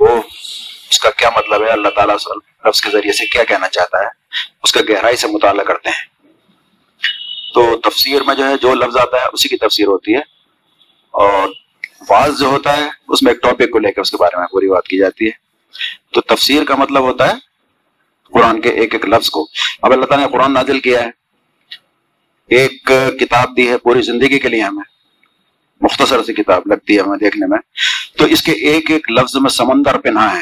وہ اس کا کیا مطلب ہے؟ اللہ تعالیٰ لفظ کے ذریعے سے کیا کہنا چاہتا ہے؟ اس کا گہرائی سے مطالعہ کرتے ہیں۔ تو تفسیر میں جو ہے، جو لفظ آتا ہے، اسی کی تفسیر ہوتی ہے۔ اور واز جو ہوتا ہے، اس میں ایک ٹاپک کو لے کے اس کے بارے میں پوری بات کی جاتی ہے۔ تو تفسیر کا مطلب ہوتا ہے قرآن کے ایک ایک لفظ کو۔ اب اللہ تعالیٰ نے قرآن نازل کیا ہے۔ ایک کتاب دی ہے پوری زندگی کے لیے ہمیں، مختصر سی کتاب لگتی ہے ہمیں دیکھنے میں۔ تو اس کے ایک ایک لفظ میں سمندر پناہ ہے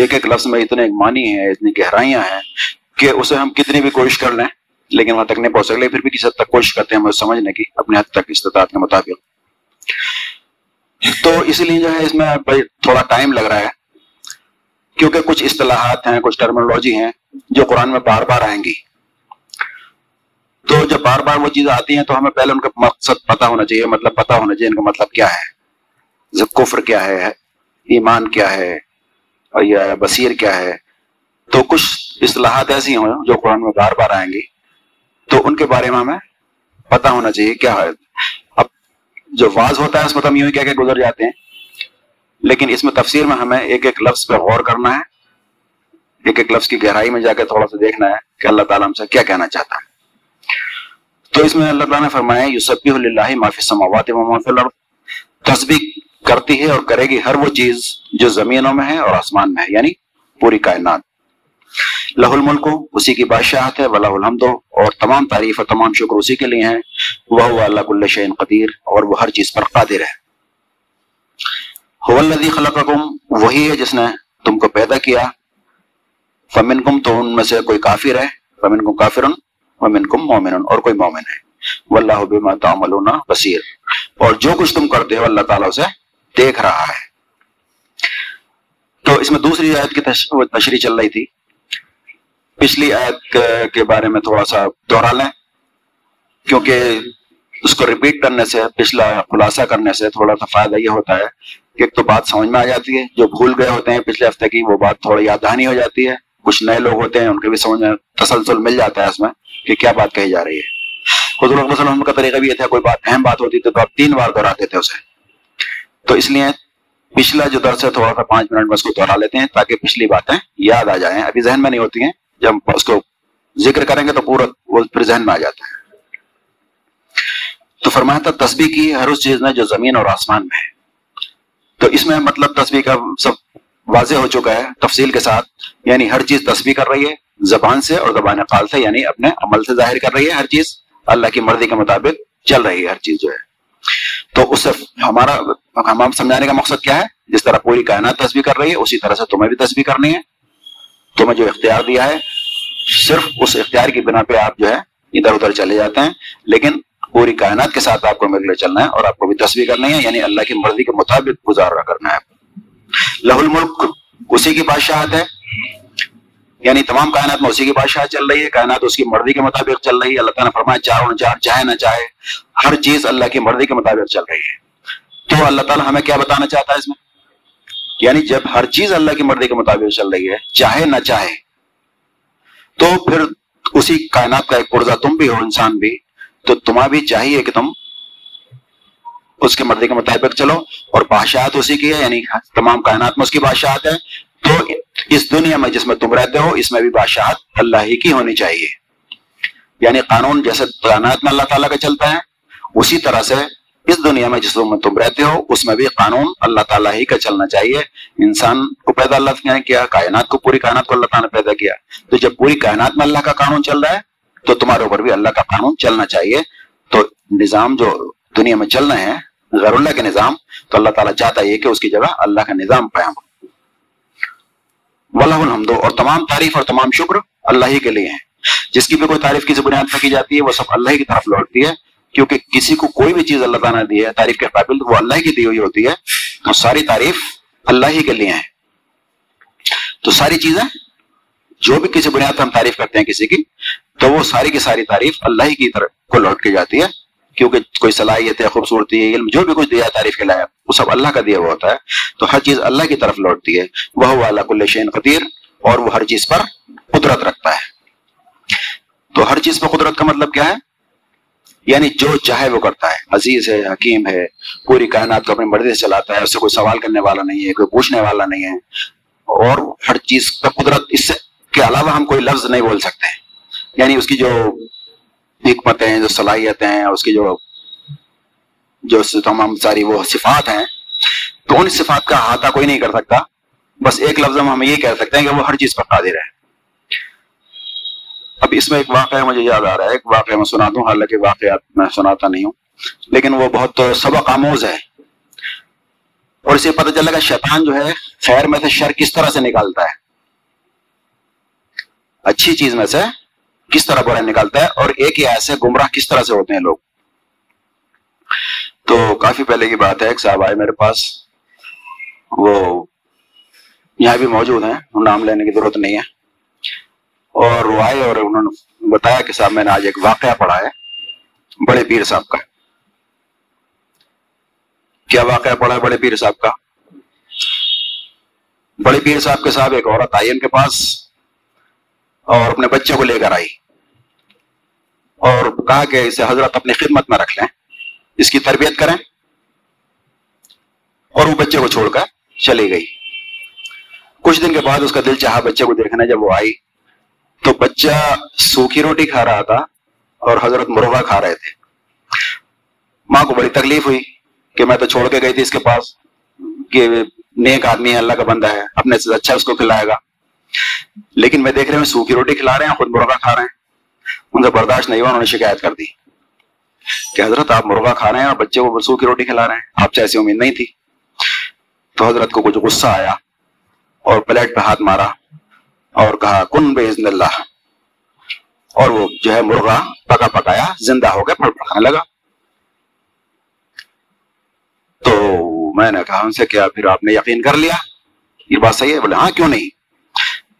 ایک ایک لفظ میں اتنے معنی ہیں، اتنی گہرائیاں ہیں کہ اسے ہم کتنی بھی کوشش کر لیں، لیکن وہاں تک نہیں پہنچ سکتے، پھر بھی کسی حد تک کوشش کرتے ہیں سمجھنے کی اپنے حد تک استطاعت کے مطابق۔ تو اس لیے جو ہے، اس میں تھوڑا ٹائم لگ رہا ہے، کیونکہ کچھ اصطلاحات ہیں، کچھ ٹرمنالوجی ہیں جو قرآن میں بار بار آئیں گی۔ تو جب بار بار وہ چیزیں آتی ہیں تو ہمیں پہلے ان کا مقصد پتا ہونا چاہیے مطلب پتا ہونا چاہیے ان کا مطلب کیا ہے۔ کفر کیا ہے؟ ایمان کیا ہے؟ اور یا بصیر کیا ہے؟ تو کچھ اصطلاحات ایسی ہوں جو قرآن میں بار بار آئیں گی۔ تو ان کے بارے میں ہمیں پتا ہونا چاہیے کیا ہے۔ اب جو واز ہوتا ہے اس میں تو ہم یوں ہی کہہ کے گزر جاتے ہیں۔ لیکن اس میں تفسیر میں ہمیں ایک ایک لفظ پہ غور کرنا ہے۔ ایک ایک لفظ کی گہرائی میں جا کے تھوڑا سا دیکھنا ہے کہ اللہ تعالیٰ ہم سے کیا کہنا چاہتا ہے۔ تو اس میں اللہ تعالیٰ نے فرمایا یوسفی اللہ معافی سماوات تصبیح کرتی ہے اور کرے گی ہر وہ چیز جو زمینوں میں ہے اور آسمان میں ہے یعنی پوری کائنات۔ لہ الملک اسی کی بادشاہت ہے، ولہ الحمد اور تمام تعریف اور تمام شکر اسی کے لیے ہیں۔ وہ اللہ کل شعین قدیر اور وہ ہر چیز پر قادر ہے۔ الذي کم ومن کم مومن اور کوئی مومن ہے۔ واللہ بما تعملون بصیر۔ اور جو کچھ تم کرتے ہو اللہ تعالیٰ اسے دیکھ رہا ہے۔ تو اس میں دوسری آیت کی تشریح چل رہی تھی۔ پچھلی آیت کے بارے میں تھوڑا سا دوہرا لیں۔ کیونکہ اس کو ریپیٹ کرنے سے، پچھلا خلاصہ کرنے سے تھوڑا سا فائدہ یہ ہوتا ہے کہ ایک تو بات سمجھ میں آ جاتی ہے۔ جو بھول گئے ہوتے ہیں پچھلے ہفتے کی، وہ بات تھوڑی یاد دہانی ہو جاتی ہے۔ کچھ نئے لوگ ہوتے ہیں، ان کے بھی سمجھ میں تسلسل مل جاتا ہے اس میں۔ کہ کیا بات کہی جا رہی ہے؟ حضور وسلم کا طریقہ بھی یہ تھا، کوئی بات اہم بات ہوتی تھی تو آپ تین بار دہراتے تھے اسے۔ تو اس لیے پچھلا جو درس ہے تھوڑا سا پانچ منٹ میں اس کو دہرا لیتے ہیں تاکہ پچھلی باتیں یاد آ جائیں۔ ابھی ذہن میں نہیں ہوتی ہیں، جب اس کو ذکر کریں گے تو پورا وہ پھر ذہن میں آ جاتا ہے۔ تو فرمایا تھا، تسبیح کی ہر اس چیز میں جو زمین اور آسمان میں ہے۔ تو اس میں مطلب تسبیح کا سب واضح ہو چکا ہے تفصیل کے ساتھ یعنی ہر چیز تسبیح کر رہی ہے۔ زبان سے اور زبان قال سے یعنی اپنے عمل سے ظاہر کر رہی ہے ہر چیز، اللہ کی مرضی کے مطابق چل رہی ہے ہر چیز جو ہے۔ تو اس سے ہمارا، ہم سمجھانے کا مقصد کیا ہے؟ جس طرح پوری کائنات تصویر کر رہی ہے، اسی طرح سے تمہیں بھی تصویر کرنی ہے۔ تمہیں جو اختیار دیا ہے، صرف اس اختیار کی بنا پہ آپ جو ہے ادھر ادھر چلے جاتے ہیں۔ لیکن پوری کائنات کے ساتھ آپ کو میرے لیے چلنا ہے اور آپ کو بھی تصویر کرنی ہے یعنی اللہ کی مرضی کے مطابق گزارا کرنا ہے۔ لہ الملک اسی کی بادشاہت ہے۔ یعنی تمام کائنات میں اسی کی بادشاہ چل رہی ہے، کائنات اس کی مرضی کے مطابق چل رہی ہے۔ اللہ تعالیٰ نے فرمایا چار چار چاہے نہ چاہے ہر چیز اللہ کی مرضی کے مطابق چل رہی ہے۔ تو اللہ تعالیٰ ہمیں کیا بتانا چاہتا ہے اس میں؟ یعنی جب ہر چیز اللہ کی مرضی کے مطابق چل رہی ہے، چاہے نہ چاہے، تو پھر اسی کائنات کا ایک پرزا تم بھی ہو انسان بھی، تو تمہیں بھی چاہیے کہ تم اس کے مرضی کے مطابق چلو۔ اور بادشاہت اسی کی ہے یعنی تمام کائنات میں اس کی بادشاہت ہے۔ تو اس دنیا میں جس میں تم رہتے ہو، اس میں بھی بادشاہت اللہ ہی کی ہونی چاہیے۔ یعنی قانون جیسے کائنات میں اللہ تعالیٰ کا چلتا ہے، اسی طرح سے اس دنیا میں جس میں تم رہتے ہو، اس میں بھی قانون اللہ تعالیٰ ہی کا چلنا چاہیے۔ انسان کو پیدا اللہ نے کیا، کائنات کو، پوری کائنات کو اللہ تعالیٰ نے پیدا کیا۔ تو جب پوری کائنات میں اللہ کا قانون چل رہا ہے، تو تمہارے اوپر بھی اللہ کا قانون چلنا چاہیے۔ تو نظام جو دنیا میں چل رہے ہیں، غیر اللہ کے نظام، تو اللہ تعالیٰ چاہتا ہے کہ اس کی جگہ اللہ کا نظام قائم ہو۔ ولہ الحمد. اور تمام تعریف اور تمام شکر اللہ ہی کے لیے ہیں۔ جس کی بھی کوئی تعریف کسی بنیاد پر کی جاتی ہے، وہ سب اللہ ہی کی طرف لوٹتی ہے۔ کیونکہ کسی کو کوئی بھی چیز اللہ تعالیٰ نے دی ہے، تعریف کے قابل وہ اللہ کی دی ہوئی ہوتی ہے۔ تو ساری تعریف اللہ ہی کے لیے ہیں۔ تو ساری چیزیں، جو بھی کسی بنیاد پر ہم تعریف کرتے ہیں کسی کی، تو وہ ساری کی ساری تعریف اللہ ہی کی طرف کو لوٹ کے جاتی ہے۔ کیونکہ کوئی صلاحیت ہے، خوبصورتی ہے، علم، جو بھی کچھ دیا، تعریف کے لائق، وہ سب اللہ کا دیا ہوا ہوتا ہے۔ تو ہر چیز اللہ کی طرف لوٹتی ہے۔ وہ اللہ کل شین قدیر، اور وہ ہر چیز پر قدرت رکھتا ہے۔ تو ہر چیز پہ قدرت کا مطلب کیا ہے؟ یعنی جو چاہے وہ کرتا ہے۔ عزیز ہے، حکیم ہے، پوری کائنات کو اپنی مرضی سے چلاتا ہے، اس سے کوئی سوال کرنے والا نہیں ہے، کوئی پوچھنے والا نہیں ہے۔ اور ہر چیز کا قدرت، اس سے کے علاوہ ہم کوئی لفظ نہیں بول سکتے۔ یعنی اس کی جو حکمتیں، جو صلاحیتیں ہیں اس کی جو جو تمام ساری وہ صفات ہیں، تو ان صفات کا احاطہ کوئی نہیں کر سکتا۔ بس ایک لفظ میں ہم یہ کہہ سکتے ہیں کہ وہ ہر چیز پر قادر ہے۔ اب اس میں ایک واقعہ مجھے یاد آ رہا ہے، ایک واقعہ میں سنا دوں، حالانکہ واقعات میں سناتا نہیں ہوں، لیکن وہ بہت سبق آموز ہے۔ اور اسے پتہ چلے گا شیطان جو ہے، خیر میں سے شر کس طرح سے نکالتا ہے۔ اچھی چیز میں سے کس طرح برا نکالتا ہے اور ایک ہی ایسے گمراہ کس طرح سے ہوتے ہیں لوگ؟ تو کافی پہلے کی بات ہے، ایک صاحب آئے میرے پاس، وہ یہاں بھی موجود ہیں نام لینے کی ضرورت نہیں ہے۔ اور وہ آئے اور انہوں نے بتایا کہ صاحب میں نے آج ایک واقعہ پڑھا ہے، بڑے پیر صاحب کا۔ کیا واقعہ پڑھا ہے بڑے پیر صاحب کا؟ بڑے پیر صاحب کے صاحب ایک عورت آئی ان کے پاس اور اپنے بچے کو لے کر آئی۔ اور کہا کہ اسے حضرت اپنی خدمت میں رکھ لیں۔ اس کی تربیت کریں۔ اور وہ بچے کو چھوڑ کر چلی گئی۔ کچھ دن کے بعد اس کا دل چاہا بچے کو دیکھنا جب وہ آئی تو بچہ سوکھی روٹی کھا رہا تھا اور حضرت مرغا کھا رہے تھے۔ ماں کو بڑی تکلیف ہوئی کہ میں تو چھوڑ کے گئی تھی اس کے پاس کہ نیک آدمی ہے، اللہ کا بندہ ہے، اپنے سے اچھا اس کو کھلائے گا۔ لیکن میں دیکھ رہے ہیں سوکھی روٹی کھلا رہے ہیں، خود مرغا کھا رہے ہیں۔ ان سے برداشت نہیں ہوا، انہوں نے شکایت کر دی کہ حضرت آپ مرغا کھا رہے ہیں اور بچے کو سوکھی روٹی کھلا رہے ہیں، آپ سے ایسی امید نہیں تھی۔ تو حضرت کو کچھ غصہ آیا اور پلیٹ پہ ہاتھ مارا اور کہا، کن بے اللہ؟ اور وہ جو ہے مرغا پکا پکایا، زندہ ہو گیا پڑ پڑھانے لگا۔ تو میں نے کہا ان سے، کیا پھر آپ نے یقین کر لیا؟ یہ بات صحیح ہے؟ بولے ہاں کیوں نہیں؟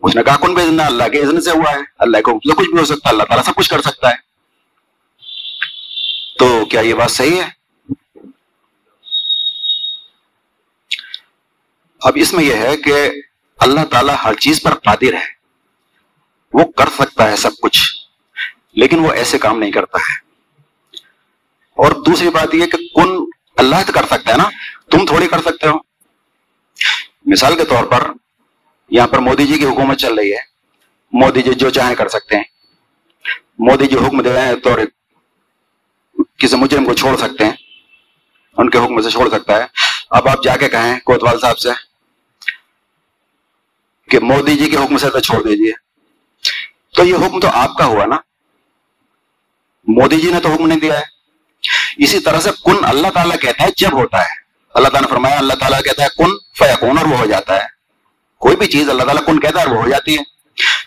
اس نے کہا کن بے اللہ کے اذن سے ہوا ہے اللہ کو کچھ بھی ہو سکتا ہے اللہ تعالیٰ سب کچھ کر سکتا ہے تو کیا یہ بات صحیح ہے اب اس میں یہ ہے کہ اللہ تعالیٰ ہر چیز پر قادر ہے وہ کر سکتا ہے سب کچھ لیکن وہ ایسے کام نہیں کرتا ہے اور دوسری بات یہ کہ کن اللہ تو کر سکتا ہے نا تم تھوڑی کر سکتے ہو مثال کے طور پر یہاں پر مودی جی کی حکومت چل رہی ہے۔ مودی جی جو چاہیں کر سکتے ہیں۔ مودی جی حکم دے ہیں تو کسی مجرم کو چھوڑ سکتے ہیں۔ ان کے حکم سے چھوڑ سکتا ہے۔ اب آپ جا کے کہیں کوتوال صاحب سے کہ مودی جی کے حکم سے تو چھوڑ دیجیے تو یہ حکم تو آپ کا ہوا نا۔ مودی جی نے تو حکم نہیں دیا ہے۔ اسی طرح سے کن اللہ تعالیٰ کہتا ہے جب ہوتا ہے۔ اللہ تعالیٰ نے فرمایا، اللہ تعالیٰ کہتا ہے، کن فیکون اور وہ ہو جاتا ہے۔ کوئی بھی چیز اللہ تعالیٰ کن کہتا ہے وہ ہو جاتی ہے۔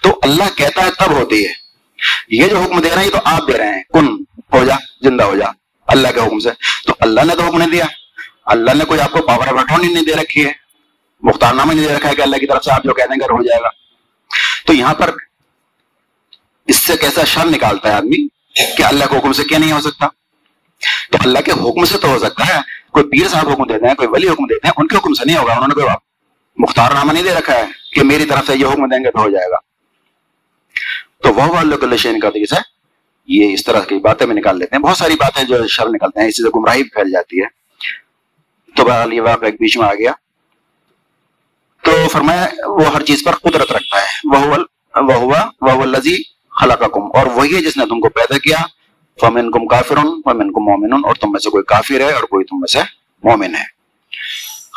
تو اللہ کہتا ہے تب ہوتی ہے۔ یہ جو حکم دے رہے ہیں تو آپ دے رہے ہیں۔ کن؟ ہو جا، زندہ ہو جا۔ اللہ کے حکم سے۔ تو اللہ نے تو حکم نہیں دیا۔ اللہ نے کوئی آپ کو پاور آف اٹھونی نہیں دے رکھی ہے۔ مختار نامہ نہیں دے رکھا ہے کہ اللہ کی طرف سے آپ جو کہہ دیں گے ہو جائے گا۔ تو یہاں پر اس سے کیسا شر نکالتا ہے آدمی کہ اللہ کے حکم سے کیا نہیں ہو سکتا؟ تو اللہ کے حکم سے تو ہو سکتا ہے۔ کوئی پیر صاحب حکم دیتے ہیں، کوئی ولی حکم دیتے ہیں، ان کے حکم سے نہیں ہوگا، انہوں نے کوئی مختار نامہ نہیں دے رکھا ہے کہ میری طرف سے یہ حکم دیں گے تو ہو جائے گا۔ تو وہ اللہ شین کا دیس ہے یہ اس طرح کی باتیں میں نکال لیتے ہیں۔ بہت ساری باتیں جو شر نکلتے ہیں، اسی سے گمراہی پھیل جاتی ہے۔ تو بہرحال یہ واقعہ ایک بیچ میں آ گیا۔ تو فرمایا، وہ ہر چیز پر قدرت رکھتا ہے۔ وہ ہوا وہ لذی خلا اور وہی ہے جس نے تم کو پیدا کیا۔ فمن کم کافر فمن کم مومن اور تم میں سے کوئی کافر ہے اور کوئی تم میں سے مومن ہے۔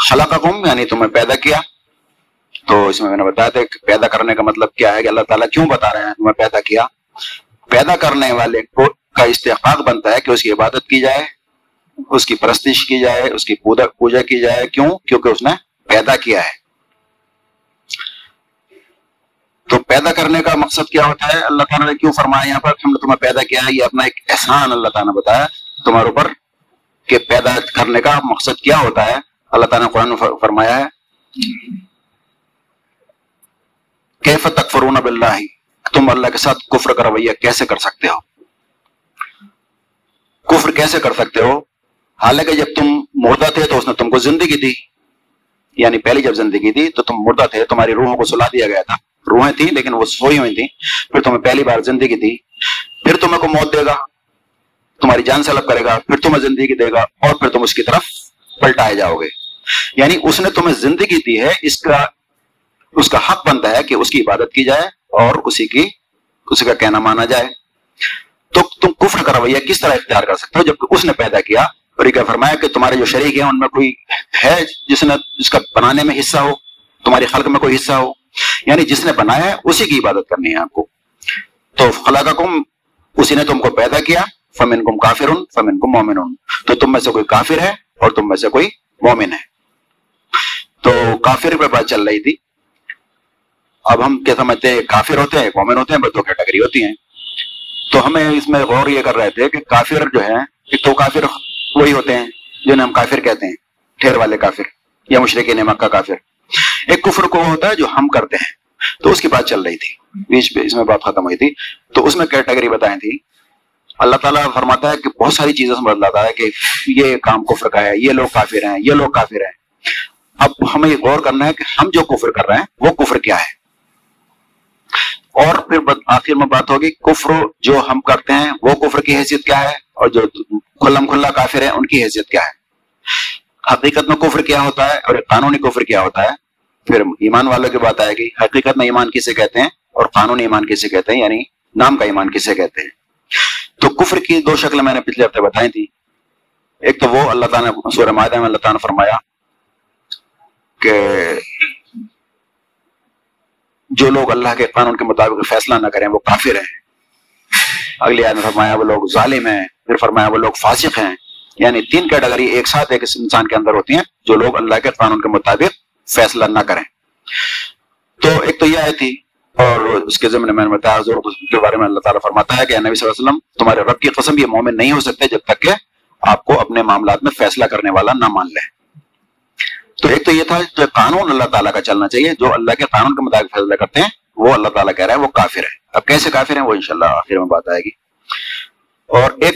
خلا یعنی تمہیں پیدا کیا۔ تو اس میں میں نے بتایا تھا کہ پیدا کرنے کا مطلب کیا ہے کہ اللہ تعالیٰ کیوں بتا رہے ہیں تمہیں پیدا کیا۔ پیدا کرنے والے کو کا استحقاق بنتا ہے کہ اس کی عبادت کی جائے، اس کی پرستش کی جائے، اس کی پوجا کی جائے۔ کیوں؟ کیونکہ اس نے پیدا کیا ہے۔ تو پیدا کرنے کا مقصد کیا ہوتا ہے؟ اللہ تعالیٰ نے کیوں فرمایا یہاں پر؟ ہم نے تمہیں پیدا کیا ہے یہ اپنا ایک احسان اللہ تعالیٰ نے بتایا۔ تمہارے اوپر کہ پیدا کرنے کا مقصد کیا ہوتا ہے؟ اللہ تعالیٰ نے قرآن فرمایا ہے، کیف تکفرون باللہ؟ تم اللہ کے ساتھ کفر کا رویہ کیسے کر سکتے ہو؟ کفر کیسے کر سکتے ہو؟ حالانکہ جب تم مردہ تھے تو اس نے تم کو زندگی دی۔ یعنی پہلی جب زندگی دی تو تم مردہ تھے، تمہاری روحوں کو سلا دیا گیا تھا۔ روحیں تھیں لیکن وہ سوئی ہوئی تھیں۔ پھر تمہیں پہلی بار زندگی دی۔ پھر تمہیں کو موت دے گا، تمہاری جان سلب کرے گا، پھر تمہیں زندگی دے گا اور پھر تم اس کی طرف پلٹائے جاؤ گے۔ یعنی اس نے تمہیں زندگی دی ہے، اس کا اس کا حق بنتا ہے کہ اس کی عبادت کی جائے اور اسی کی، اسی کا کہنا مانا جائے۔ تو تم کفر کا رویہ کس طرح اختیار کر سکتے ہو؟ جب اس نے پیدا کیا اور یہ فرمایا کہ تمہارے جو شریک ہیں، ان میں کوئی ہے جس نے، جس کا بنانے میں حصہ ہو، تمہاری خلق میں کوئی حصہ ہو؟ یعنی جس نے بنایا ہے، اسی کی عبادت کرنی ہے آپ کو۔ تو خلا کم اسی نے تم کو پیدا کیا۔ فمن کم کافر فمن کم مومن تو تم میں سے کوئی کافر ہے؟ اور تم میں سے کوئی مومن ہے۔ تو کافر پہ بات چل رہی تھی۔ اب ہم کیا سمجھتے ہیں، کافر ہوتے ہیں، مومن ہوتے ہیں بس دو کیٹیگری ہوتی ہیں۔ تو ہمیں اس میں غور یہ کر رہے تھے کہ کافر جو ہے ایک تو کافر وہی ہوتے ہیں جنہیں ہم کافر کہتے ہیں ٹھہر والے کافر یا مشرق نعمت کا کافر۔ ایک کفر کو ہوتا ہے جو ہم کرتے ہیں۔ تو اس کی بات چل رہی تھی۔ بیچ اس میں بات ختم ہوئی تھی۔ تو اس میں کیٹیگری بتائی تھی۔ اللہ تعالیٰ فرماتا ہے کہ بہت ساری چیزوں سے بدلاتا ہے کہ یہ کام کفر کا ہے، یہ لوگ کافر ہیں، یہ لوگ کافر ہیں۔ اب ہمیں یہ غور کرنا ہے کہ ہم جو کفر کر رہے ہیں، وہ کفر کیا ہے؟ اور پھر آخر میں بات ہوگی، کفر جو ہم کرتے ہیں، وہ کفر کی حیثیت کیا ہے؟ اور جو کھلم کھلا کافر ہے ان کی حیثیت کیا ہے؟ حقیقت میں کفر کیا ہوتا ہے اور قانونی کفر کیا ہوتا ہے؟ پھر ایمان والوں کی بات آئے گی، حقیقت میں ایمان کسے کہتے ہیں اور قانونی ایمان کسے کہتے ہیں؟ یعنی نام کا ایمان کسے کہتے ہیں؟ تو کفر کی دو شکل میں نے پچھلے ہفتے بتائی تھی۔ ایک تو وہ اللہ تعالیٰ نے سورہ معاہدہ میں اللہ تعالیٰ نے فرمایا کہ جو لوگ اللہ کے قانون کے مطابق فیصلہ نہ کریں وہ کافر ہیں۔ اگلی آدمی فرمایا وہ لوگ ظالم ہیں، پھر فرمایا وہ لوگ فاسق ہیں۔ یعنی تین کیٹیگری، ایک ساتھ ایک انسان کے اندر ہوتی ہیں جو لوگ اللہ کے قانون کے مطابق فیصلہ نہ کریں۔ تو ایک تو یہ آئی تھی اور اس کے ضمن میں نے بتایا حضور کے بارے میں اللہ تعالیٰ فرماتا ہے کہ نبی صلی اللہ علیہ وسلم، تمہارے رب کی قسم یہ مومن نہیں ہو سکتے جب تک کہ آپ کو اپنے معاملات میں فیصلہ کرنے والا نہ مان لے۔ تو ایک تو یہ تھا جو قانون اللہ تعالیٰ کا چلنا چاہیے، جو اللہ کے قانون کے مطابق فیصلہ کرتے ہیں، وہ اللہ تعالیٰ کہہ رہا ہے وہ کافر ہے اب کیسے کافر ہیں؟ وہ انشاءاللہ آخر میں بات آئے گی۔ اور ایک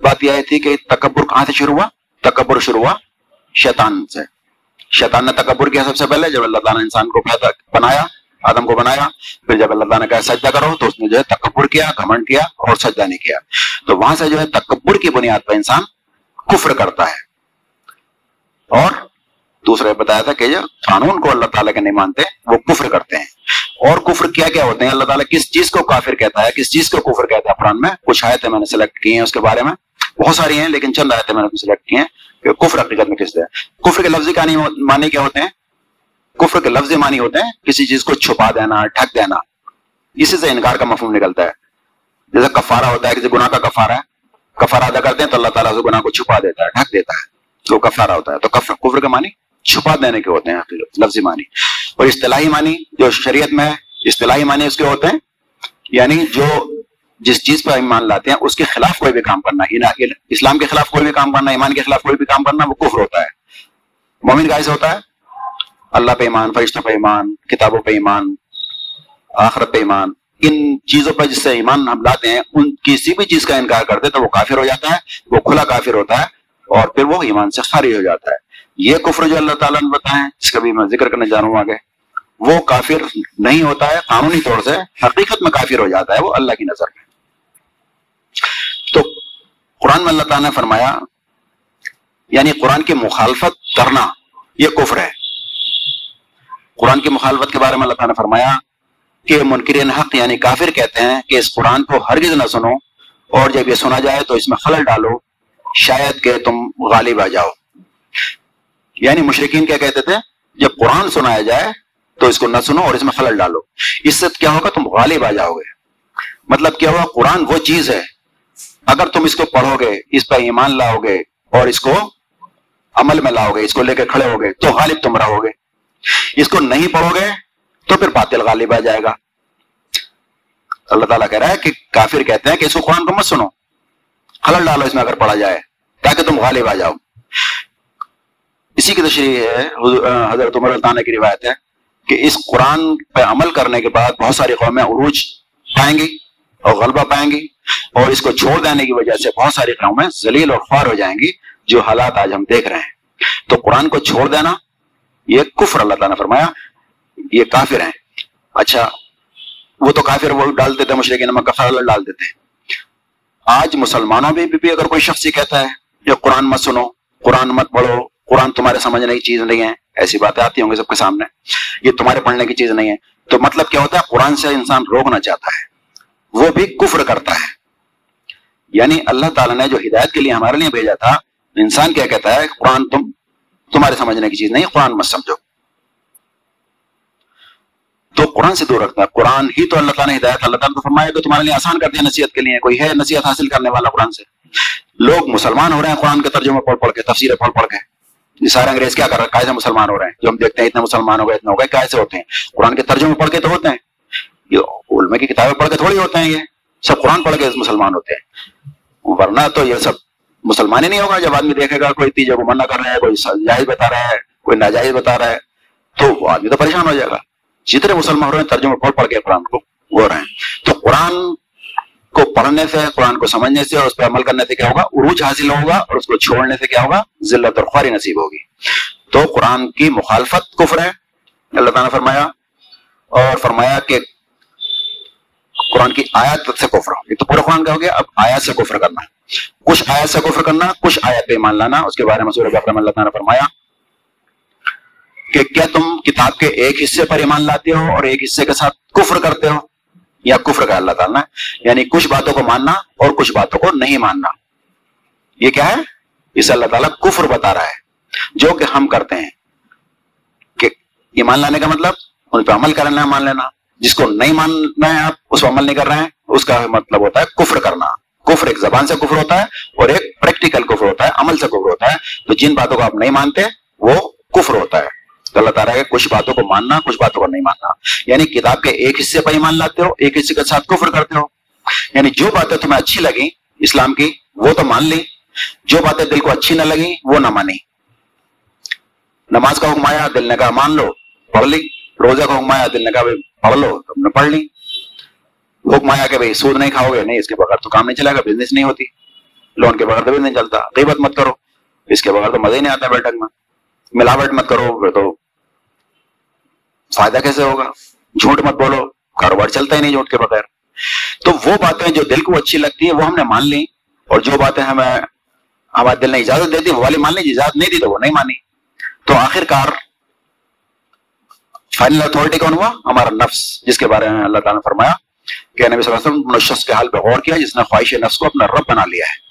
بات یہ تھی کہ تکبر کہاں سے شروع ہوا؟ تکبر شروع ہوا شیطان سے۔ شیطان نے تکبر کیا سب سے پہلے، جب اللہ تعالیٰ نے انسان کو بنایا آدم کو بنایا، پھر جب اللہ تعالیٰ نے کہا سجدہ کرو تو اس نے جو ہے تکبر کیا، گھمنڈ کیا اور سجدہ نہیں کیا۔ تو وہاں سے جو ہے تکبر کی بنیاد پر انسان کفر کرتا ہے۔ اور دوسرے بتایا تھا کہ جو قانون کو اللہ تعالیٰ کے نہیں مانتے، وہ کفر کرتے ہیں۔ اور کفر کیا کیا ہوتے ہیں؟ اللہ تعالیٰ کس چیز کو کافر کہتا ہے، کس چیز کو کفر کہتا ہے؟ قرآن میں کچھ آیتیں میں نے سلیکٹ کی ہیں اس کے بارے میں۔ بہت ساری ہیں لیکن چند آیتیں میں نے سلیکٹ کی ہیں کہ کفر حقیقت میں کس ہے۔ کفر کے لفظی کہانی معنی کیا ہوتے ہیں؟ کفر کے لفظی معنی ہوتے ہیں، کسی چیز کو چھپا دینا ڈھک دینا، اسی سے انکار کا مفہوم نکلتا ہے۔ جیسے کفارہ ہوتا ہے، کسی گناہ کا کفارہ ہے۔ کفارہ ادا کرتے ہیں تو اللہ تعالیٰ سے گناہ کو چھپا دیتا ہے ڈھک دیتا ہے۔ تو کفارہ ہوتا ہے۔ تو کفر کفر کے معنی چھپا دینے کے ہوتے ہیں لفظی معنی۔ اور اصطلاحی معنی جو شریعت میں ہے، اصطلاحی معنی اس کے ہوتے ہیں یعنی جو جس چیز پر ایمان لاتے ہیں، اس کے خلاف کوئی بھی کام کرنا اسلام کے خلاف کوئی بھی کام کرنا، ایمان کے خلاف کوئی بھی کام کرنا، وہ کفر ہوتا ہے۔ مومن کا ہوتا ہے اللہ پہ ایمان، فرشتوں پہ ایمان، کتابوں پہ ایمان، آخرت پہ ایمان، ان چیزوں پر جس سے ایمان ہم لاتے ہیں، ان کسی بھی چیز کا انکار کرتے تو وہ کافر ہو جاتا ہے، وہ کھلا کافر ہوتا ہے اور پھر وہ ایمان سے خارج ہو جاتا ہے۔ یہ کفر جو اللہ تعالیٰ نے بتائے جس کا بھی میں ذکر کرنے جا رہا ہوں آگے۔ وہ کافر نہیں ہوتا ہے، قانونی طور سے حقیقت میں کافر ہو جاتا ہے، وہ اللہ کی نظر میں۔ تو قرآن میں اللہ تعالیٰ نے فرمایا یعنی قرآن کی مخالفت کرنا، یہ کفر ہے۔ قرآن کی مخالفت کے بارے میں اللہ تعالیٰ نے فرمایا کہ منکرین حق یعنی کافر کہتے ہیں کہ اس قرآن کو ہرگز نہ سنو اور جب یہ سنا جائے تو اس میں خلل ڈالو، شاید کہ تم غالب آ جاؤ۔ یعنی مشرقین کیا کہتے تھے؟ جب قرآن سنایا جائے تو اس کو نہ سنو اور اس میں خلل ڈالو۔ اس سے کیا ہوگا؟ تم غالب آ جاؤ گے۔ مطلب کیا ہوا؟ قرآن وہ چیز ہے۔ اگر تم اس کو پڑھو گے، اس پہ ایمان لاؤ گے اور اس کو عمل میں لاؤ گے، اس کو لے کے کھڑے ہو گے، تو غالب تم رہو گے۔ اس کو نہیں پڑھو گے تو پھر باطل غالب آ جائے گا۔ اللہ تعالیٰ کہہ رہا ہے کہ کافر کہتے ہیں کہ اس کو قرآن کو مت سنو۔ خلل ڈالو اس میں اگر پڑھا جائے تاکہ تم غالب آ جاؤ۔ اسی کی تشریح ہے حضرت عمر تعالیٰ کی روایت ہے کہ اس قرآن پہ عمل کرنے کے بعد بہت ساری قومیں عروج پائیں گی اور غلبہ پائیں گی اور اس کو چھوڑ دینے کی وجہ سے بہت ساری قومیں ذلیل اور خوار ہو جائیں گی جو حالات آج ہم دیکھ رہے ہیں۔ تو قرآن کو چھوڑ دینا یہ کفر اللہ تعالیٰ نے فرمایا یہ کافر ہیں۔ اچھا وہ تو کافر وہ ڈالتے تھے مشرق نمک کا ڈالتے تھے آج مسلمانوں میں بھی, بھی اگر کوئی شخص یہ کہتا ہے یہ قرآن مت سنو قرآن مت پڑھو قرآن تمہارے سمجھنے کی چیز نہیں ہے ایسی باتیں آتی ہوں گی سب کے سامنے۔ یہ تمہارے پڑھنے کی چیز نہیں ہے۔ تو مطلب کیا ہوتا ہے؟ قرآن سے انسان روکنا چاہتا ہے۔ وہ بھی کفر کرتا ہے۔ یعنی اللہ تعالیٰ نے جو ہدایت کے لیے ہمارے لیے بھیجا تھا انسان کیا کہتا ہے؟ قرآن تم تمہارے سمجھنے کی چیز نہیں، قرآن مت سمجھو۔ تو قرآن سے دور رکھتا ہے قرآن ہی تو اللہ تعالیٰ نے ہدایت، اللہ تعالیٰ نے فرمایا کہ تمہارے لیے آسان کر دیا نصیحت کے لیے، کوئی ہے نصیحت حاصل کرنے والا قرآن سے؟ لوگ مسلمان ہو رہے ہیں قرآن کے ترجمے پڑھ پڑھ کے تفسیر پڑھ پڑھ کے۔ یہ سارے انگریز کیا کر رہے ہیں؟ کیسے مسلمان ہو رہے ہیں۔ جو ہم دیکھتے ہیں اتنے مسلمان ہو گئے، اتنے ہو گئے کیسے ہوتے ہیں۔ قرآن کے ترجمے پڑھ کے تو ہوتے ہیں۔ یہ علمے کی کتابیں پڑھ کے تھوڑی ہوتے ہیں یہ۔ سب قرآن پڑھ کے مسلمان ہوتے ہیں۔ ورنہ تو یہ سب مسلمان ہی نہیں ہوگا جب آدمی دیکھے گا کوئی تیجے کو منع کر رہا ہے، کوئی جائز بتا رہا ہے، کوئی ناجائز بتا رہا ہے، تو وہ آدمی تو پریشان ہو جائے گا۔ جتنے مسلمان ہو رہے ہیں ترجمے پڑھ پڑھ کے قرآن کو وہ رہے ہیں۔ تو قرآن کو پڑھنے سے، قرآن کو سمجھنے سے اور اس پہ عمل کرنے سے کیا ہوگا؟ عروج حاصل ہوگا اور اس کو چھوڑنے سے کیا ہوگا؟ ذلت اور خواری نصیب ہوگی۔ تو قرآن کی مخالفت کفر ہے۔ اللہ تعالیٰ نے فرمایا اور فرمایا کہ قرآن کی آیات سے کفر ہو۔ تو پورا قرآن کا ہو گیا، اب آیات سے کفر کرنا۔ کچھ آیات سے کفر کرنا، کچھ آیات پہ مان لانا۔ اس کے بارے میں سورہ بقرہ اللہ تعالیٰ نے فرمایا کہ کیا تم کتاب کے ایک حصے پر ایمان لاتے ہو اور ایک حصے کے ساتھ کفر کرتے ہو؟ یا کفر کا اللہ تعالیٰ یعنی کچھ باتوں کو ماننا اور کچھ باتوں کو نہیں ماننا۔ یہ کیا ہے؟ اسے اللہ تعالیٰ کفر بتا رہا ہے۔ جو کہ ہم کرتے ہیں۔ کہ ایمان لانے کا مطلب ان پہ عمل کرنا ہے مان لینا۔ جس کو نہیں ماننا ہے آپ، اس کو عمل نہیں کر رہے ہیں، اس کا مطلب ہوتا ہے کفر کرنا۔ کفر ایک زبان سے کفر ہوتا ہے اور ایک پریکٹیکل کفر ہوتا ہے، عمل سے کفر ہوتا ہے۔ تو جن باتوں کو آپ نہیں مانتے، وہ کفر ہوتا ہے۔ تو اللہ تعالیٰ کچھ باتوں کو ماننا، کچھ باتوں کو نہیں ماننا۔ یعنی کتاب کے ایک حصے پر ایمان لاتے ہو، ایک حصے کے ساتھ کفر کرتے ہو۔ یعنی جو باتیں تمہیں اچھی لگی اسلام کی، وہ تو مان لی۔ جو باتیں دل کو اچھی نہ لگی وہ نہ مانی۔ نماز کا حکم آیا، دل نے کہا، مان لو، پڑھ لی۔ روزہ کا حکم آیا دل نے کہا پڑھ لو، تم نے پڑھ لی۔ حکم آیا کہ بھائی سود نہیں کھاؤ گے؟ نہیں، اس کے بغیر تو کام نہیں چلے گا بزنس نہیں ہوتی۔ لون کے بغیر تو بھی نہیں چلتا۔ غیبت مت کرو۔ اس کے بغیر تو مزہ ہی نہیں آتا بیٹھک میں۔ ملاوٹ مت کرو، پھر تو فائدہ کیسے ہوگا؟ جھوٹ مت بولو۔ کاروبار چلتا ہی نہیں جھوٹ کے بغیر۔ تو وہ باتیں جو دل کو اچھی لگتی ہیں، وہ ہم نے مان لی۔ اور جو باتیں ہمیں ہمارے دل نے اجازت دے دی، وہ والی مان لی، اجازت نہیں دی تو وہ نہیں مانی۔ تو آخر کار فائنل اتھارٹی کون ہوا؟ ہمارا نفس، جس کے بارے میں اللہ تعالیٰ نے فرمایا کہ نبی صلی اللہ علیہ وسلم شخص کے حال پہ غور کیا، جس نے خواہش نفس کو اپنا رب بنا لیا ہے۔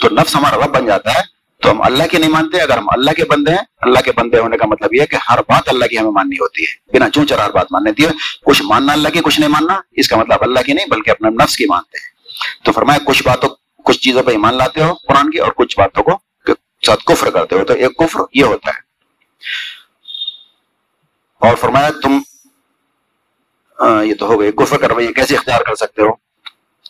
تو نفس ہمارا رب بن جاتا ہے۔ تو ہم اللہ کی نہیں مانتے، اگر ہم اللہ کے بندے ہیں، اللہ کے بندے ہونے کا مطلب یہ ہے کہ ہر بات اللہ کی ہمیں ماننی ہوتی ہے۔ بنا چون چرار بات ماننے دی ہے کچھ ماننا اللہ کی، کچھ نہیں ماننا، اس کا مطلب اللہ کی نہیں، بلکہ اپنے نفس کی مانتے ہیں۔ تو فرمایا، کچھ باتوں، کچھ چیزوں پہ ایمان لاتے ہو قرآن کی اور کچھ باتوں کو ساتھ کفر کرتے ہو، تو ایک کفر یہ ہوتا ہے۔ اور فرمایا تم یہ تو ہو گئی، کفر کر رویہ کیسے اختیار کر سکتے ہو؟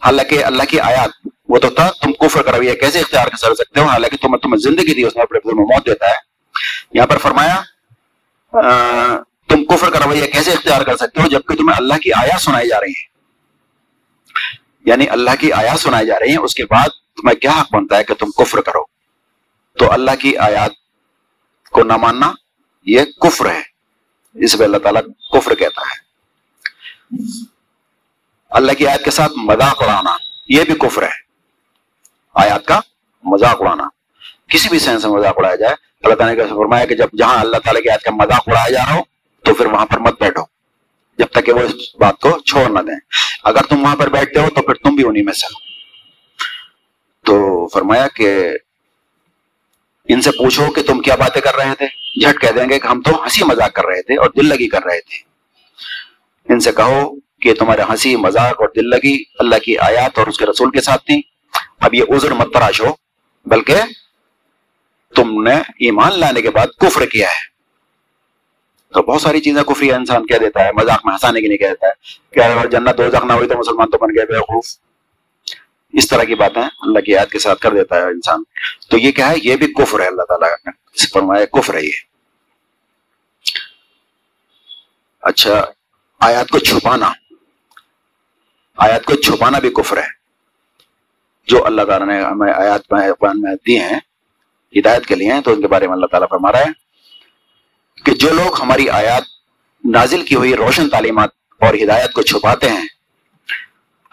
حالانکہ اللہ کی آیات، وہ تو تھا، تم کفر کر رویہ کیسے اختیار کر سکتے ہو؟ حالانکہ تم تمہیں زندگی دی، اس نے اپنے میں موت دیتا ہے۔ یہاں پر فرمایا تم کفر کا رویہ کیسے اختیار کر سکتے ہو؟ جبکہ تمہیں اللہ کی آیات سنائی جا رہی ہیں۔ یعنی اللہ کی آیات سنائی جا رہی ہیں، اس کے بعد تمہیں کیا حق بنتا ہے کہ تم کفر کرو؟ تو اللہ کی آیات کو نہ ماننا، یہ کفر ہے۔ اس پہ اللہ تعالیٰ کفر کہتا ہے۔ اللہ کی آیت کے ساتھ مذاق اڑانا، یہ بھی کفر ہے۔ آیات کا مذاق اڑانا، کسی بھی سینس میں مذاق اڑایا جائے، اللہ تعالیٰ نے فرمایا کہ جب جہاں اللہ تعالیٰ کی آیت کا مذاق اڑایا جا رہا ہو، تو پھر وہاں پر مت بیٹھو۔ جب تک کہ وہ اس بات کو چھوڑ نہ دیں۔ اگر تم وہاں پر بیٹھتے ہو، تو پھر تم بھی انہیں میں سے تو فرمایا کہ ان سے پوچھو کہ تم کیا باتیں کر رہے تھے؟ جھٹ کہہ دیں گے کہ ہم تو ہنسی مذاق کر رہے تھے اور دل لگی کر رہے تھے۔ ان سے کہو کہ تمہارے ہنسی، مذاق اور دل لگی اللہ کی آیات اور اس کے رسول کے ساتھ تھی۔ اب یہ عذر مت تراش ہو، بلکہ تم نے ایمان لانے کے بعد کفر کیا ہے۔ تو بہت ساری چیزیں کفری انسان کہہ دیتا ہے، مذاق میں ہنسانے کی نہیں کہتا ہے۔ کہ اگر جنت دو نہ ہوئی تو مسلمان تو بن گئے بے خوف اس طرح کی باتیں اللہ کی آیت کے ساتھ کر دیتا ہے انسان۔ تو یہ کیا ہے؟ یہ بھی کفر ہے اللہ تعالیٰ نے فرمایا کفر ہے یہ۔ اچھا آیات کو چھپانا۔ آیات کو چھپانا بھی کفر ہے۔ جو اللہ تعالیٰ نے ہمیں آیات میں، قرآن میں دی ہیں، ہدایت کے لیے ہیں، تو ان کے بارے میں اللہ تعالیٰ فرما رہا ہے کہ جو لوگ ہماری آیات نازل کی ہوئی روشن تعلیمات اور ہدایت کو چھپاتے ہیں